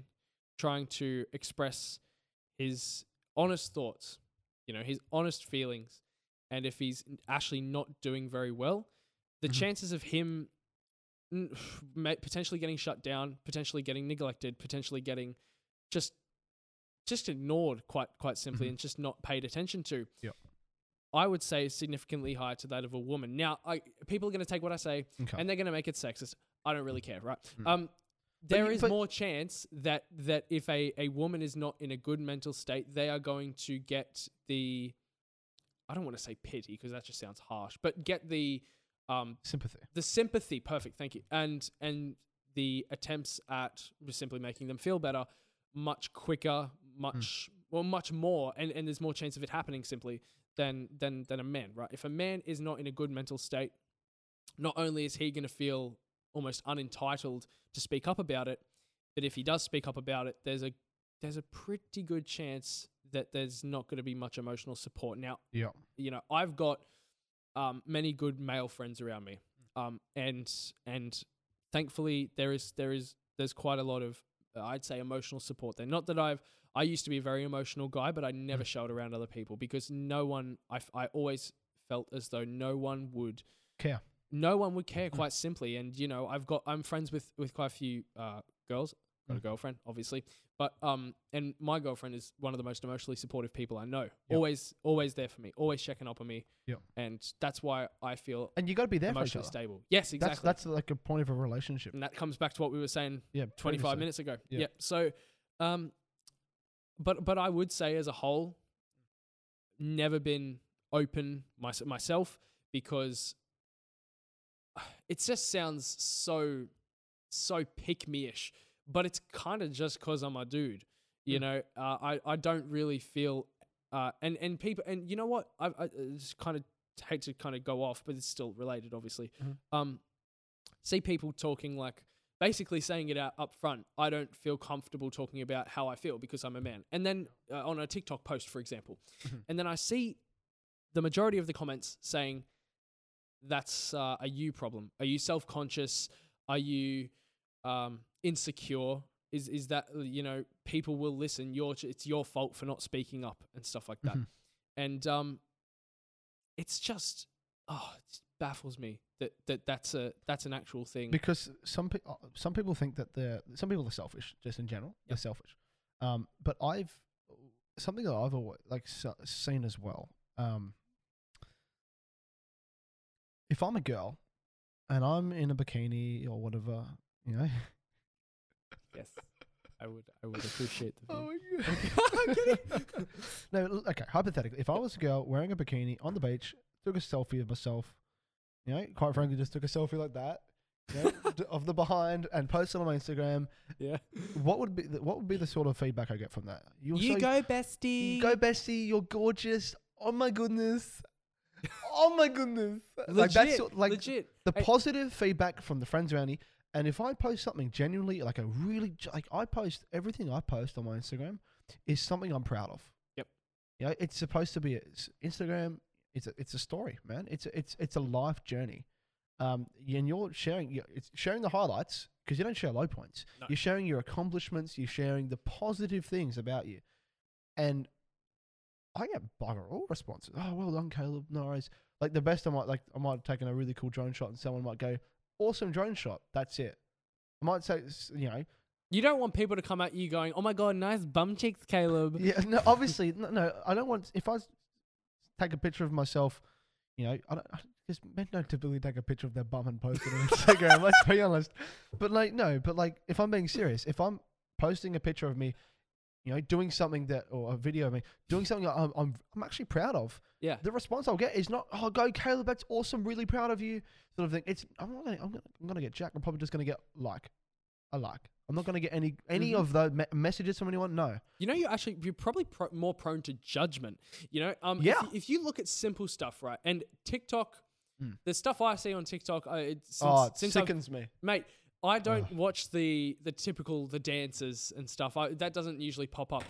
B: trying to express his honest thoughts, you know, his honest feelings, and if he's actually not doing very well, the
A: Mhm.
B: chances of him potentially getting shut down, potentially getting neglected, potentially getting just just ignored quite quite simply
A: Mhm.
B: and just not paid attention to.
A: Yep.
B: I would say is significantly higher to that of a woman. Now, I people are going to take what I say
A: Okay.
B: and they're going to make it sexist. I don't really care, right?
A: Mm.
B: Um, there
A: you-
B: is
A: but-
B: more chance that that if a, a woman is not in a good mental state, they are going to get the I don't want to say pity because that just sounds harsh, but get the um
A: Sympathy.
B: the sympathy. Perfect, thank you, and and the attempts at just simply making them feel better much quicker, much well, much more, and and there's more chance of it happening simply than than than a man, right? If a man is not in a good mental state, not only is he going to feel almost unentitled to speak up about it, but if he does speak up about it, there's a there's a pretty good chance that there's not going to be much emotional support. Now,
A: Yeah.
B: you know, I've got um, many good male friends around me, um, and and thankfully there is there is there's quite a lot of uh, I'd say emotional support there. Not that I've I used to be a very emotional guy, but I never
A: Mm.
B: showed around other people because no one I f- I always felt as though no one would
A: Care.
B: no one would care quite simply and you know i've got i'm friends with with quite a few uh girls got a
A: Mm.
B: girlfriend, obviously, but um, and my girlfriend is one of the most emotionally supportive people I know.
A: Yep.
B: Always, always there for me, always checking up on me.
A: Yep.
B: And that's why I feel
A: And you got to be there
B: emotionally stable. Yes, exactly.
A: That's that's like a point of a relationship.
B: and that comes back to what we were saying
A: Yeah,
B: 25 minutes ago.
A: Yeah.
B: Yeah. So, um, but but I would say as a whole, never been open my, myself because it just sounds so so pick me ish. But it's kind of just because I'm a dude. You
A: Mm.
B: know, uh, I I don't really feel. Uh, and and people and you know what I, I just kind of hate to kind of go off, but it's still related, obviously.
A: Mhm.
B: Um, see people talking like basically saying it out up front. I don't feel comfortable talking about how I feel because I'm a man. And then uh, on a TikTok post, for example,
A: Mhm.
B: and then I see the majority of the comments saying that's uh, a you problem. Are you self conscious? Are you um, insecure? Is is that you know people will listen? Your it's your fault for not speaking up and stuff like that.
A: Mhm.
B: And um, it's just oh, it baffles me that, that that's a that's an actual thing.
A: because some pe- uh, some people think that they're some people are selfish just in general they're selfish um but i've something that i've always like s- seen as well um if i'm a girl and i'm in a bikini or whatever you know
B: yes, I would I would appreciate the oh view.
A: my god no l- okay hypothetically if i was a girl wearing a bikini on the beach took a selfie of myself you know quite frankly just took a selfie like that you know, d- of the behind and posted on my instagram
B: yeah.
A: what would be the, what would be the sort of feedback I get from that? You're
B: You
A: so-
B: go, bestie.
A: you go, bestie. You're gorgeous. Oh my goodness. oh my goodness.
B: Legit,
A: like that's sort- like
B: legit.
A: the
B: Hey-
A: positive feedback from the friends around me. And if I post something genuinely like a really like I post everything I post on my Instagram is something I'm proud of.
B: Yep.
A: You know, it's supposed to be a, Instagram. It's a, it's a story, man. It's a, it's it's a life journey. Um, and you're sharing you're, it's sharing the highlights because you don't share low points.
B: No.
A: You're sharing your accomplishments. You're sharing the positive things about you, and I get bugger all responses. Oh, well done, Caleb. No worries. Like the best I might like I might have taken a really cool drone shot, and someone might go, "Awesome drone shot." That's it. I might say, you know,
B: You don't want people to come at you going, "Oh my god, nice bum cheeks, Caleb."
A: yeah. No, obviously, no, no. I don't want. If I take a picture of myself, you know, I don't. Because men don't typically take a picture of their bum and post it on Instagram. let's be honest. But like, no. But like, if I'm being serious, if I'm posting a picture of me, you know, doing something that or a video of me doing something I'm I'm, I'm actually proud of,
B: Yeah.
A: the response I'll get is not, "Oh, go Caleb, that's awesome, really proud of you," sort of thing. It's I'm not gonna I'm gonna, I'm gonna get jack. I'm probably just gonna get like a like. I'm not gonna get any any
B: Mhm.
A: of the me- messages from anyone. No.
B: You know, you actually you're probably pro- more prone to judgment. You know, um,
A: Yeah.
B: If, you- if you look at simple stuff, right, and TikTok,
A: Mm.
B: the stuff I see on TikTok, uh, it, since,
A: oh, it
B: since I've,
A: sickens me.
B: mate, I don't watch the the typical the dances and stuff. I, that doesn't usually pop up.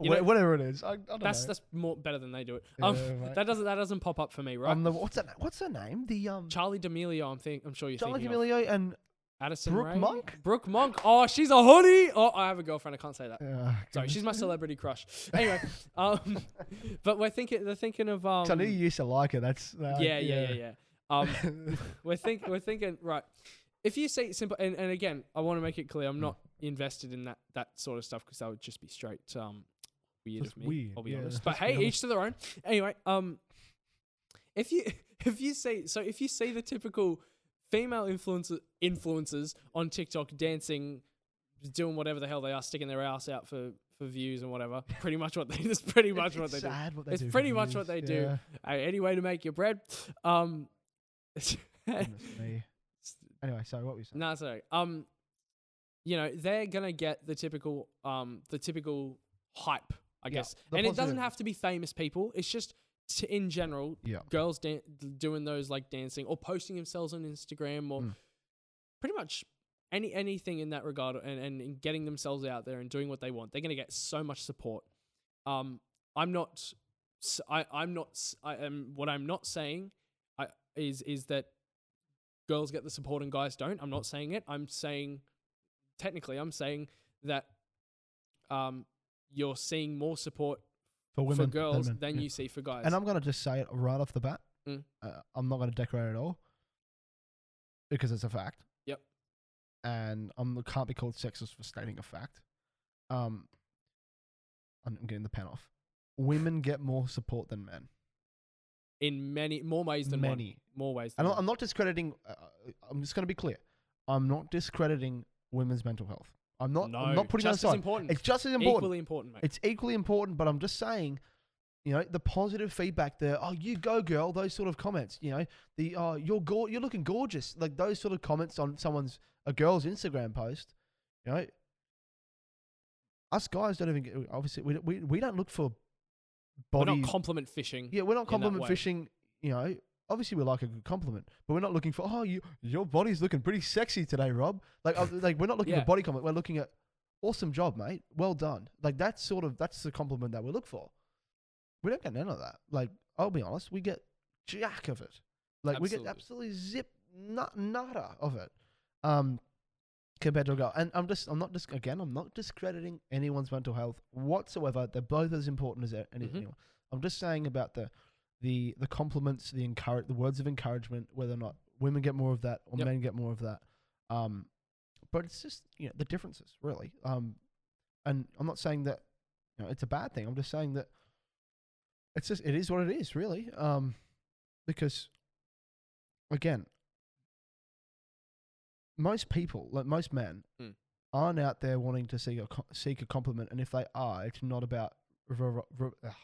B: Know,
A: whatever it is, I, I don't
B: That's
A: know.
B: that's more better than they do it.
A: Yeah,
B: Um,
A: mate.
B: that doesn't that doesn't pop up for me, right?
A: Um, the, what's that? What's her name? The um,
B: Charlie D'Amelio, I'm think I'm sure you're
A: Charlie
B: thinking of.
A: D'Amelio and
B: Addison
A: Brooke
B: Rae?
A: Monk?
B: Brooke Monk. Oh, she's a honey. Oh, I have a girlfriend. I can't say that.
A: uh,
B: Sorry, she's my celebrity crush. Anyway, um, but we're thinking they're thinking of um.
A: I knew you used to like her. That's uh,
B: yeah, yeah, yeah, yeah. Um, we're think we're thinking right. If you say simple, and, and again, I want to make it clear, I'm not invested in that that sort of stuff because that would just be straight um weird
A: Just
B: of me.
A: weird,
B: I'll be
A: yeah,
B: honest. But hey, each to their own. Anyway, um, if you if you say so, if you see the typical female influencer influencers on TikTok dancing, doing whatever the hell they are, sticking their ass out for for views and whatever. Pretty much what they. That's pretty much what they do.
A: what they
B: It's
A: do
B: pretty much
A: views,
B: what they do. Uh, any way to make your bread. Um,
A: Anyway, sorry. what were you saying?
B: no, sorry. Um, you know they're gonna get the typical um the typical hype, I
A: Yeah,
B: guess, and it doesn't have to be famous people. It's just t- in general,
A: Yeah.
B: girls dan- doing those like dancing or posting themselves on Instagram or
A: Mm.
B: pretty much any anything in that regard, and, and and getting themselves out there and doing what they want. They're gonna get so much support. Um, I'm not. I, I'm not. I am. What I'm not saying, I is is that girls get the support and guys don't. I'm not saying it. I'm saying technically I'm saying that um you're seeing more support
A: For women,
B: for girls
A: men,
B: than
A: yeah.
B: you see for guys.
A: And I'm gonna just say it right off the bat.
B: Mm.
A: Uh, I'm not gonna decorate at all because it's a fact.
B: Yep.
A: and I'm can't be called sexist for stating a fact. Um, I'm getting the pen off. Women get more support than men.
B: in many more ways than
A: Many.
B: one. More ways than
A: And. I'm not discrediting. Uh, I'm just going to be clear. I'm not discrediting women's mental health. I'm not.
B: no,
A: I'm not putting that
B: just as
A: aside.
B: important.
A: It's just as important.
B: Equally important, mate.
A: It's equally important, but I'm just saying, you know, the positive feedback there. Oh, you go, girl. Those sort of comments. You know, the oh, you're go- you're looking gorgeous. Like those sort of comments on someone's a girl's Instagram post. You know, us guys don't even get. Obviously, we we we don't look for
B: We're not compliment fishing.
A: yeah, we're not compliment fishing. You know, obviously we like a good compliment, but we're not looking for. Oh, you your body's looking pretty sexy today, Rob. Like uh, like we're not looking
B: Yeah.
A: for body compliment. We're looking at awesome job, mate. Well done. Like that's sort of that's the compliment that we look for. We don't get none of that. Like I'll be honest, we get jack of it. Like we get
B: Absolutely.
A: absolutely zip nut nada of it. Um, compared to a girl, and I'm just I'm not just again I'm not discrediting anyone's mental health whatsoever. They're both as important as anyone. I'm just saying about the the the compliments, the encourage, the words of encouragement, whether or not women get more of that or
B: Yep.
A: men get more of that. Um, but it's just you know the differences really. Um, and I'm not saying that you know it's a bad thing. I'm just saying that it's just it is what it is really. Um, because again, most people, like most men,
B: Mm.
A: aren't out there wanting to seek a seek a compliment, and if they are, it's not about. r- r- r- ugh,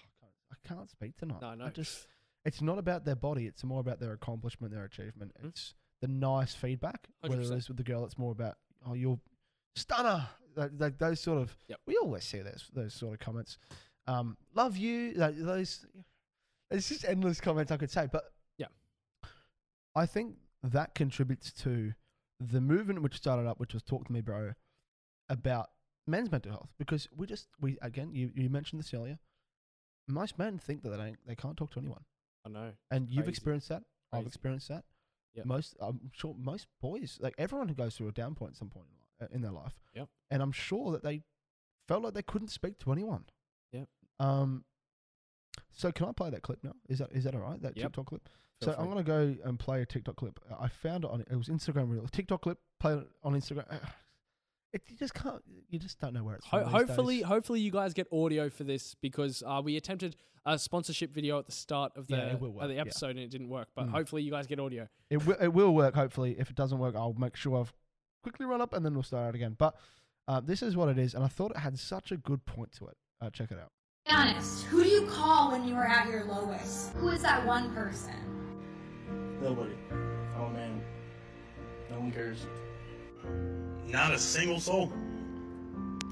A: I can't- speak tonight.
B: No, no.
A: I just it's not about their body. It's more about their accomplishment, their achievement.
B: Mhm.
A: It's the nice feedback. Whether it
B: 100%.
A: is with the girl, it's more about oh you're stunner. Like, those sort of.
B: Yep.
A: We always see those those sort of comments. Um, love you. Those. It's just endless comments I could say, but
B: Yeah.
A: I think that contributes to the movement which started up, which was talk to me, bro, about men's mental health because we just we again you you mentioned this earlier. Most men think that they don't, they can't talk to anyone,
B: I know.
A: and you've
B: Crazy.
A: experienced that. I've
B: Crazy.
A: experienced that.
B: Yep.
A: Most I'm sure most boys like everyone who goes through a down point at some point in, li- uh, in their life.
B: Yep.
A: And I'm sure that they felt like they couldn't speak to anyone.
B: Yep.
A: Um. So can I play that clip now? Is that is that all right? That
B: Yep.
A: TikTok clip.
B: Feel
A: so I'm
B: free.
A: gonna go and play a TikTok clip. I found it on it was Instagram reel. TikTok clip. Play it on Instagram. It you just can't. You just don't know where it's.
B: Ho-
A: from
B: hopefully,
A: days.
B: hopefully you guys get audio for this because uh, we attempted a sponsorship video at the start of the
A: Yeah, it will
B: of
A: work,
B: the
A: yeah.
B: episode and it didn't work. But
A: Mm.
B: hopefully you guys get audio.
A: it will it will work. Hopefully, if it doesn't work, I'll make sure I've quickly run up and then we'll start out again. But uh, this is what it is, and I thought it had such a good point to it. Uh, check it out.
D: Be honest, who do you call when you are at your lowest? Who is that one person?
E: Nobody. Oh man. No one cares.
F: Not a single soul.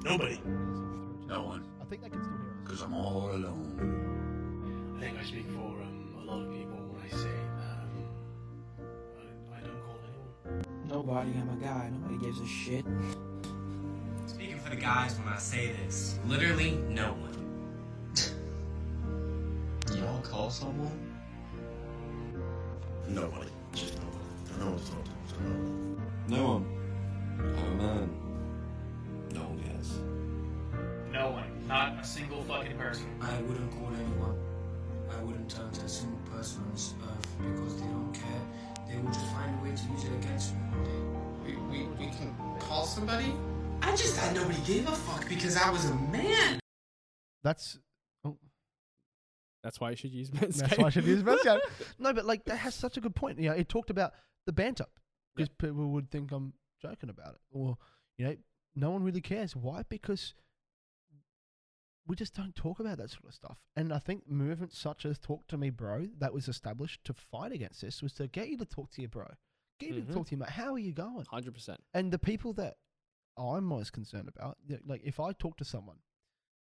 F: Nobody.
G: No one,
A: I think they can still hear us.
G: because I'm all alone.
E: I think I speak for um, a lot of people when I say um, I, I don't call anyone.
H: Nobody, I'm a guy. Nobody gives a shit.
I: Speaking for the guys when I say this, literally no one.
G: Y'all call someone?
F: Nobody. Just nobody. No one's talking. So nobody.
J: No one. Oh man. No one cares.
E: No one. Not a single fucking person.
H: I wouldn't call anyone. I wouldn't turn to a single person on this earth because they don't care. They will just find a way to use it against me one day.
I: We, we, we can call somebody? I just thought nobody gave a fuck because I was a man.
A: That's oh.
B: That's why you should use Manscaped.
A: that's why I should use Manscaped. No, but like that has such a good point. You know, it talked about the banter because people would think I'm joking about it, or you know, no one really cares. Why? Because we just don't talk about that sort of stuff. And I think movements such as "Talk to Me, Bro" that was established to fight against this was to get you to talk to your bro, get you
B: Mhm.
A: to talk to your mate. How are you going?
B: Hundred percent.
A: And the people that I'm most concerned about, like if I talk to someone,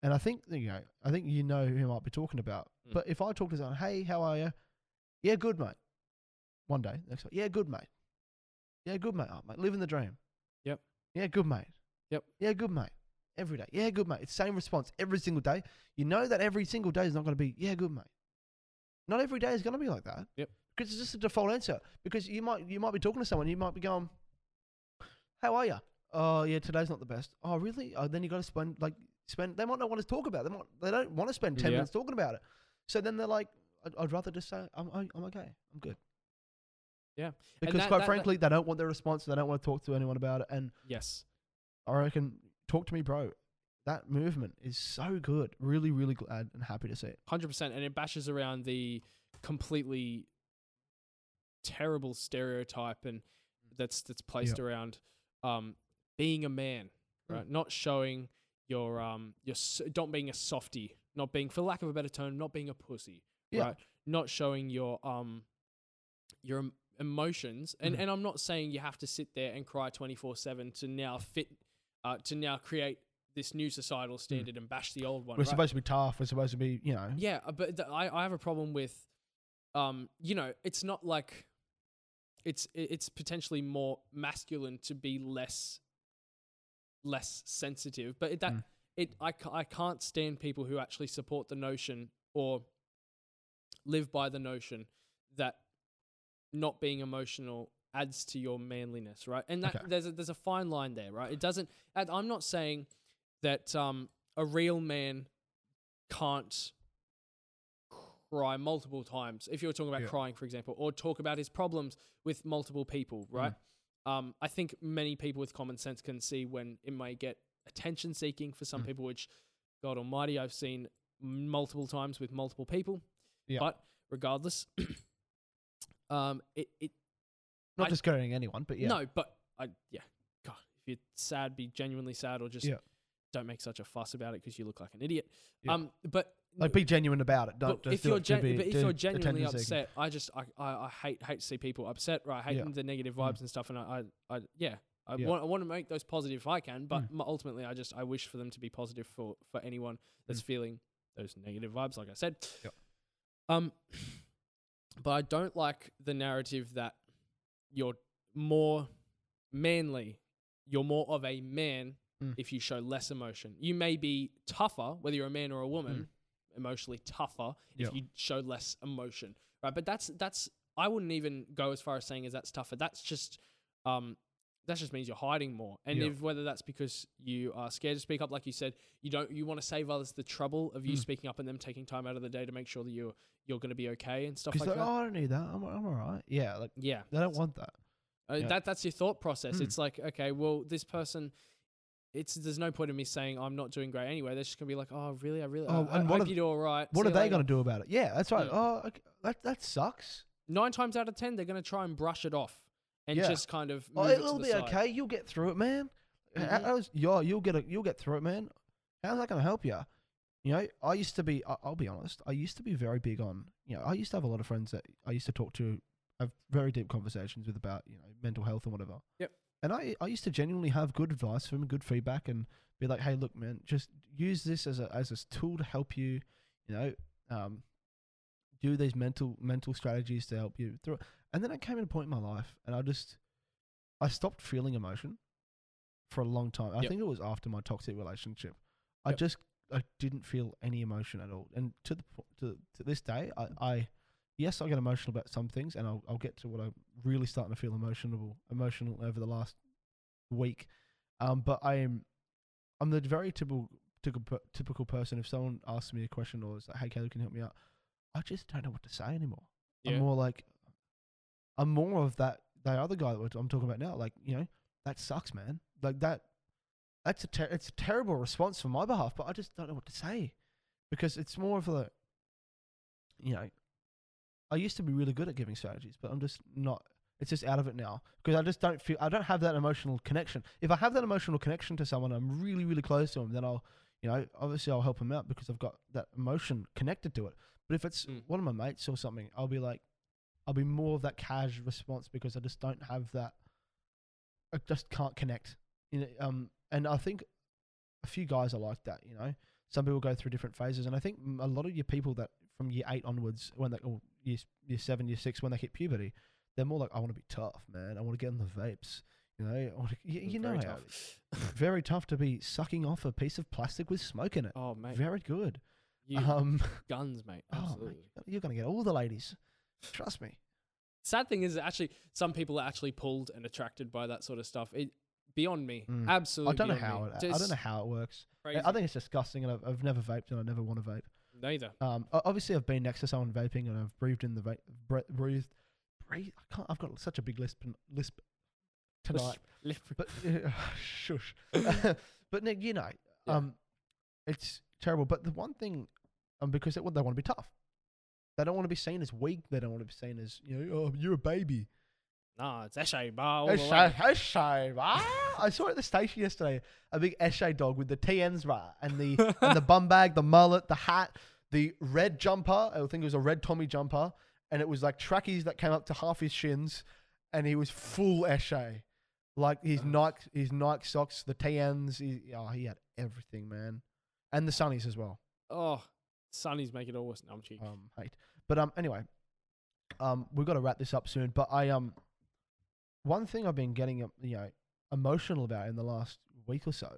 A: and I think you know, I think you know who I might be talking about.
B: Mm.
A: But if I talk to someone, hey, how are you? Yeah, good, mate. One day, next yeah, good, mate. Yeah, good, mate. Oh, mate, living the dream.
B: Yep.
A: Yeah, good, mate.
B: Yep.
A: Yeah, good, mate. Every day. Yeah, good, mate. It's same response every single day. You know that every single day is not going to be, yeah, good, mate. Not every day is going to be like that.
B: Yep.
A: Because it's just a default answer. Because you might you might be talking to someone, you might be going, how are you? Oh, yeah, today's not the best. Oh, really? Oh, then you got to spend like spend. They might not want to talk about. It. They might, they don't want to spend ten
B: Yeah.
A: minutes talking about it. So then they're like, I'd, I'd rather just say, I'm I'm I'm okay. I'm good.
B: Yeah.
A: Because
B: that-
A: quite
B: that- that-
A: frankly, they don't want their response. They don't want to talk to anyone about it. And
B: yes,
A: I reckon, talk to me, bro. That movement is so good. Really, really glad and happy to see it.
B: hundred percent, and it bashes around the completely terrible stereotype and that's that's placed around um, being a man,
A: Mm.
B: right? Not showing your um your s- not being a softie, not being, for lack of a better term, not being a pussy,
A: Yeah.
B: right? Not showing your um your emotions, and
A: Mhm.
B: and I'm not saying you have to sit there and cry twenty four seven to now fit uh, to now create this new societal standard and bash the old one.
A: We're
B: right?
A: supposed to be tough. We're supposed to be, you know.
B: Yeah, uh, but th- I I have a problem with, um, you know, it's not like, it's it's potentially more masculine to be less, less sensitive. But it, that
A: Mm.
B: it I I can't stand people who actually support the notion or live by the notion that not being emotional adds to your manliness, right? And that
A: Okay.
B: there's a, there's a fine line there, right? It doesn't. I'm not saying that um, a real man can't cry multiple times. If you're talking about
A: Yeah.
B: crying, for example, or talk about his problems with multiple people, right? Um, I think many people with common sense can see when it may get attention seeking for some
A: Mm.
B: people, which God Almighty, I've seen multiple times with multiple people.
A: Yeah.
B: But regardless, um, it, it
A: Not
B: I-
A: discouraging anyone, but yeah.
B: no, but I yeah, God, if you're sad, be genuinely sad, or just
A: Yeah.
B: don't make such a fuss about it because you look like an idiot.
A: Yeah.
B: Um, but
A: Like, be genuine about it. Don't
B: but if you're gen-
A: be,
B: but if you're genuinely upset, I just I, I, I hate hate to see people upset. Right, I hate
A: Yeah.
B: the negative
A: Mm.
B: vibes and stuff, and I I, I yeah. I
A: Yeah.
B: want I want to make those positive if I can, but
A: Mm.
B: ultimately I just I wish for them to be positive for for anyone that's
A: Mm.
B: feeling those negative vibes. Like I said,
A: Yep.
B: um, but I don't like the narrative that you're more manly, you're more of a man
A: Mm.
B: if you show less emotion. You may be tougher, whether you're a man or a woman, emotionally tougher if
A: Mm. Yep.
B: you show less emotion, right? But that's that's I wouldn't even go as far as saying as that's tougher. That's just um that just means you're hiding more. And if whether that's because you are scared to speak up, like you said, you don't you want to save others the trouble of you
A: Mm.
B: speaking up and them taking time out of the day to make sure that you're you're going to be okay and stuff like that.
A: oh, I don't need that. I'm, I'm all right. Yeah, like
B: yeah,
A: they don't want that.
B: uh,
A: Yeah.
B: That that's your thought process.
A: Mm.
B: It's like, okay, well, this person, it's there's no point in me saying I'm not doing great anyway. They're just gonna be like, oh, really? I really,
A: Oh,
B: I, I
A: and what
B: hope
A: are-
B: you do all right.
A: What
B: See
A: are they
B: later."
A: going to do about it? Yeah, that's right.
B: Mm.
A: Oh, okay. that that sucks.
B: Nine times out of ten, they're gonna try and brush it off and
A: Yeah.
B: just kind of.
A: Oh,
B: it
A: it'll
B: the
A: be
B: side.
A: okay. You'll get through it, man.
B: Mhm.
A: How's, yeah, you'll get it. You'll get through it, man. How's that going to help you? You know, I used to be. I- I'll be honest. I used to be very big on. You know, I used to have a lot of friends that I used to talk to, have very deep conversations with about you know mental health and whatever.
B: Yep.
A: And I I used to genuinely have good advice from good feedback, and be like, hey, look, man, just use this as a as a tool to help you. You know, um, do these mental mental strategies to help you through it. And then I came at a point in my life, and I just I stopped feeling emotion for a long time. I
B: Yep.
A: think it was after my toxic relationship. I
B: Yep.
A: just I didn't feel any emotion at all. And to the to to this day, I, I yes, I get emotional about some things, and I'll I'll get to what I'm really starting to feel emotional emotional over the last week. Um, but I am I'm the very typical typical typical person. If someone asks me a question or is like, "Hey, Caleb, can you help me out?" I just don't know what to say anymore.
B: Yeah.
A: I'm more like I'm more of that that other guy that I'm talking about now. Like you know, that sucks, man. Like that. That's a ter- it's a terrible response from my behalf, but I just don't know what to say because it's more of a you know. I used to be really good at giving strategies, but I'm just not. It's just out of it now because I just don't feel I don't have that emotional connection. If I have that emotional connection to someone, I'm really really close to them. Then I'll you know obviously I'll help them out because I've got that emotion connected to it. But if it's
B: Mm.
A: one of my mates or something, I'll be like, I'll be more of that cash response because I just don't have that. I just can't connect. You know, um, and I think a few guys are like that. You know, some people go through different phases, and I think a lot of your people that from year eight onwards, when they or year year seven, year six, when they hit puberty, they're more like, I want to be tough, man. I want to get in the vapes. You know, I wanna, you, you know
B: Very tough.
A: very tough to be sucking off a piece of plastic with smoke in it.
B: Oh mate,
A: Very good.
B: you
A: Um,
B: guns, mate.
A: oh, mate, you're gonna get all the ladies. Trust me.
B: Sad thing is, actually, some people are actually pulled and attracted by that sort of stuff. It beyond me,
A: Mm.
B: absolutely.
A: I don't know how
B: me.
A: it. I don't know how it works. I-
B: crazy.
A: I think it's disgusting, and I've, I've never vaped, and I never want to vape.
B: neither.
A: Um, obviously, I've been next to someone vaping, and I've breathed in the vape, bre- breathed, breathe. I can't. I've got such a big lisp lisp tonight.
B: Lip-
A: But uh, shush. but Nick, you know, um, it's terrible. But the one thing, um, because they, well, they want to be tough. They don't want to be seen as weak. They don't want to be seen as you know, oh, you're a baby.
B: No, it's Eshay bar.
A: Eshay. Eshay. I saw at the station yesterday a big Eshay dog with the TNs right and the and the bum bag, the mullet, the hat, the red jumper. I think it was a red Tommy jumper, and it was like trackies that came up to half his shins, and he was full Eshay, like his Nike his Nike socks, the TNs. He, oh, he had everything, man, and the sunnies as well.
B: Oh, Sonny's making it all worse. No, I'm cheating.
A: Um, hate, but um, anyway, um, we've got to wrap this up soon. But I um, one thing I've been getting um, you know emotional about in the last week or so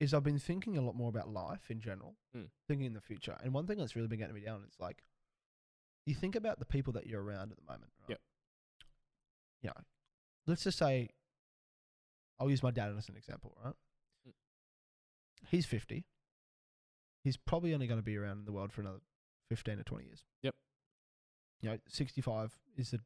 A: is I've been thinking a lot more about life in general,
B: Mm.
A: thinking in the future. And one thing that's really been getting me down is like, you think about the people that you're around at the moment. Right?
B: Yep.
A: You know, let's just say, I'll use my dad as an example, right?
B: Mm.
A: He's 50 he's probably only going to be around in the world for another 15 or 20 years.
B: Yep.
A: You know, 65 is the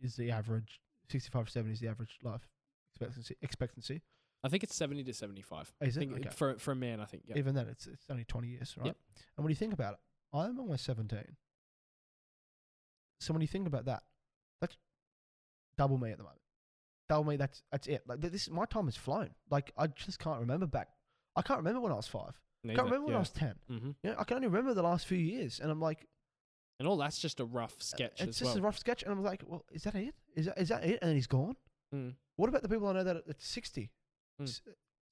A: is the average 65 to 70 is the average life expectancy expectancy.
B: I think it's 70 to 75.
A: Is it? Okay.
B: For for a man, I think. Yep.
A: Even then it's it's only 20 years, right?
B: Yep.
A: And when you think about it, I'm almost 17. So when you think about that, that's double me at the moment. Double me, that's that's it. Like this my time has flown. Like I just can't remember back I can't remember when I was 5.
B: Neither,
A: can't remember when I was 10.
B: Mhm.
A: You know, I can only remember the last few years, and I'm like,
B: And all that's just a rough sketch
A: it's
B: as
A: just
B: well.
A: a rough sketch, and I'm like, well, is that it? Is that is that it? And then he's gone.
B: Mm.
A: What about the people I know that are at 60,
B: Mm.
A: s-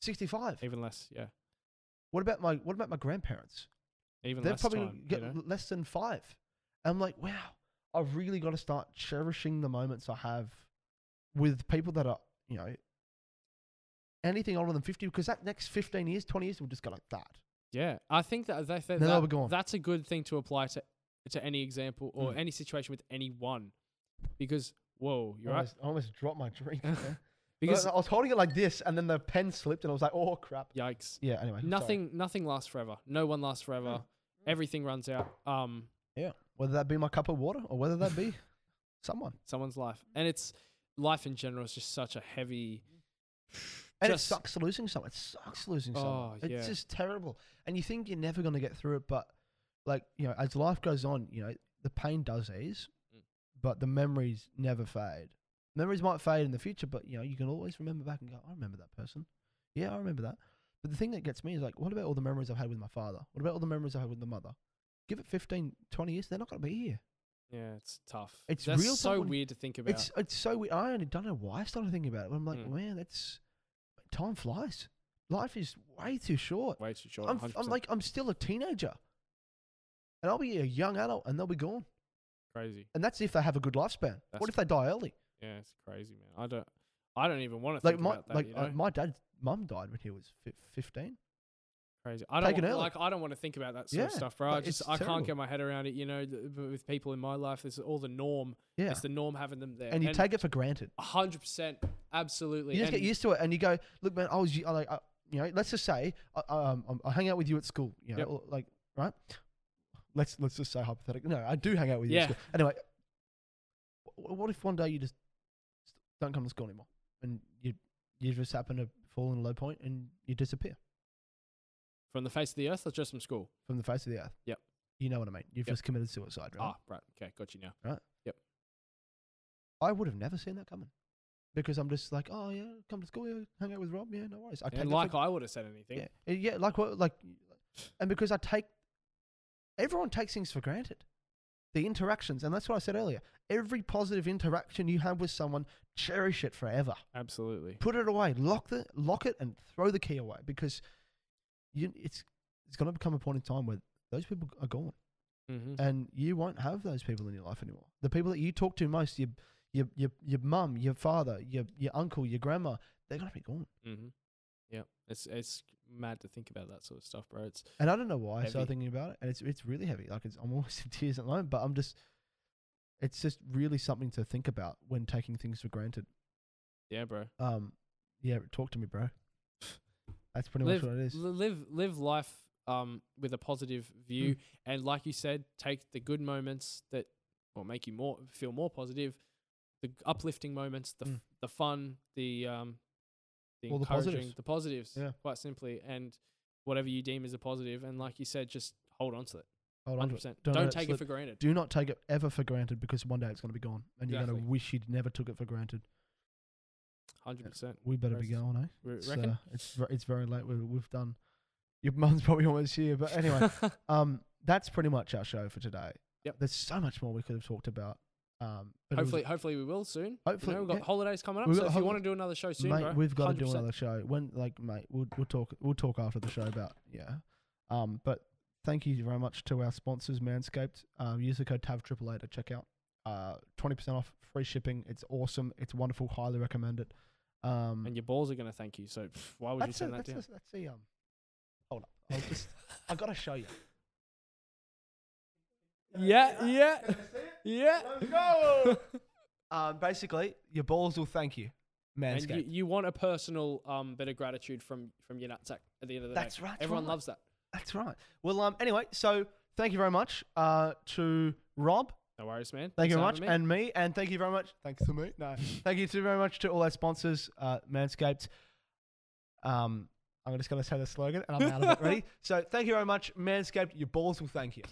A: 65?
B: Even less, yeah.
A: What about my what about my grandparents?
B: Even
A: They've
B: less
A: probably
B: time.
A: get
B: you know?
A: less than five. And I'm like, wow, I've really got to start cherishing the moments I have with people that are, you know, anything older than 50 because that next 15 years, 20 years will just go like that.
B: Yeah, I think that, that, that,
A: Then they'll be
B: that- that's a good thing to apply to to any example or
A: Mm.
B: any situation with anyone, because whoa, you're
A: I
B: right.
A: almost, I almost dropped my drink.
B: Because
A: I was holding it like this and then the pen slipped and I was like, oh crap.
B: yikes,
A: Yeah, anyway. sorry.
B: nothing nothing lasts forever. No one lasts forever. Everything runs out. Um,
A: Yeah. Whether that be my cup of water or whether that be someone.
B: someone's life, and it's life in general is just such a heavy.
A: And
B: just
A: it sucks losing someone. It sucks losing someone.
B: Oh,
A: It's
B: yeah.
A: just terrible. And you think you're never going to get through it, but like, you know, as life goes on, you know, the pain does ease,
B: Mm.
A: but the memories never fade. Memories might fade in the future, but you know, you can always remember back and go, I remember that person. Yeah, I remember that. But the thing that gets me is like, what about all the memories I've had with my father? What about all the memories I had with the mother? Give it 15, 20 years, they're not going to be here.
B: Yeah, it's tough.
A: It's
B: That's
A: real
B: so weird to think about.
A: It's it's so weird. I only don't know why I started thinking about it. But I'm like,
B: Mm.
A: man, that's time flies. Life is way too short.
B: way too short.
A: I'm, I'm like, I'm still a teenager, and I'll be a young adult, and they'll be gone.
B: crazy.
A: And that's if they have a good lifespan.
B: That's
A: what if they die early?
B: Yeah, it's crazy, man. I don't. I don't even want to
A: Like
B: think
A: my
B: about that.
A: like
B: you
A: uh, my dad's mum died when he was fi- 15.
B: Crazy. I don't want, like. I don't want to think about that sort of stuff, bro. I just I
A: terrible.
B: can't get my head around it. You know, th- with people in my life, this is all the norm.
A: Yeah,
B: It's the norm having them there,
A: and you take it for granted.
B: a hundred percent, absolutely.
A: You just get used to it, and you go, look, man, I was I like, I, you know, let's just say I, um, I'm- hang out with you at school, you know,
B: Yep.
A: or, like, right? Let's let's just say hypothetically. No, I do hang out with you.
B: Yeah.
A: At school. Anyway, what if one day you just don't come to school anymore, and you you just happen to fall in a low point and you disappear
B: from the face of the earth or just from school.
A: from the face of the earth?
B: Yep.
A: You know what I mean? You've
B: Yep.
A: just committed suicide, right?
B: Ah, right. Okay, got you now. Right? Yep.
A: I would have never seen that coming. Because I'm just like, oh yeah, come to school, yeah, hang out with Rob, yeah, no worries. I take
B: and like
A: for,
B: I would have said anything.
A: Yeah, uh, yeah, like what, like, and because I take, everyone takes things for granted, the interactions, and that's what I said earlier. Every positive interaction you have with someone, cherish it forever.
B: Absolutely.
A: Put it away, lock the, lock it, and throw the key away because, you, it's, it's going to become a point in time where those people are gone,
B: Mm-hmm.
A: and you won't have those people in your life anymore. The people that you talk to most, your, your, your, your mum, your father, your, your uncle, your grandma, they're going to be gone.
B: Mm-hmm. Yeah, it's it's mad to think about that sort of stuff, bro. It's
A: And I don't know why I started thinking about it, and it's it's really heavy. Like it's, I'm almost in tears at the moment, but I'm just, it's just really something to think about when taking things for granted.
B: yeah, bro.
A: Um, yeah, talk to me, bro. That's pretty
B: live,
A: much what it is.
B: li- live live life um with a positive view,
A: Mm.
B: and like you said, take the good moments that will make you more feel more positive. the uplifting moments, the f-
A: Mm.
B: the fun, the um, the
A: All the
B: encouraging,
A: positives.
B: the positives,
A: Yeah.
B: quite simply, and whatever you deem as a. And like you said, just hold on to it.
A: Hold on to it. Don't
B: Don't,
A: it
B: take
A: slip.
B: it for granted.
A: Do not take it ever for granted because one day it's going to be gone, and you're going to wish you'd never took it for granted.
B: Hundred percent.
A: We better be going, eh?
B: Re-
A: It's,
B: reckon?
A: uh, it's it's very late. We, we've done. Your mum's probably almost here, but anyway, um, that's pretty much our show for today.
B: Yep.
A: There's so much more we could have talked about. Um, but it was-
B: hopefully, hopefully we will soon.
A: Hopefully,
B: you know, we've got
A: yeah.
B: holidays coming up.
A: We've
B: So if you want to do another show soon,
A: mate,
B: bro,
A: we've got to do another show. When, like, mate, we'll we'll talk we'll talk after the show about yeah. Um, but thank you very much to our sponsors, Manscaped. Um, use the code TAV triple eight at checkout. Uh, twenty percent off, free shipping. It's awesome. It's wonderful. Highly recommend it. Um,
B: and your balls are going to thank you. So pff, why would you send
A: a,
B: that
A: that's
B: down?
A: A, that's the um. Hold up. I'll just. I gotta show you.
B: Yeah, yeah, yeah.
A: Let's go. um, basically, your balls will thank you.
B: And you, you want a personal um bit of gratitude from from your nutsack at the end of the
A: That's
B: day.
A: That's right,
B: Everyone
A: right.
B: loves that.
A: That's right. Well, um, anyway, so thank you very much, uh, to Rob.
B: No worries, man.
A: Thank you very much,
B: having
A: and me, and thank you very much. Thanks to me. No, thank you too very much to all our sponsors, uh, Manscaped. Um, I'm just gonna say the slogan, and I'm out of it. Ready? So, thank you very much, Manscaped. Your balls will thank you.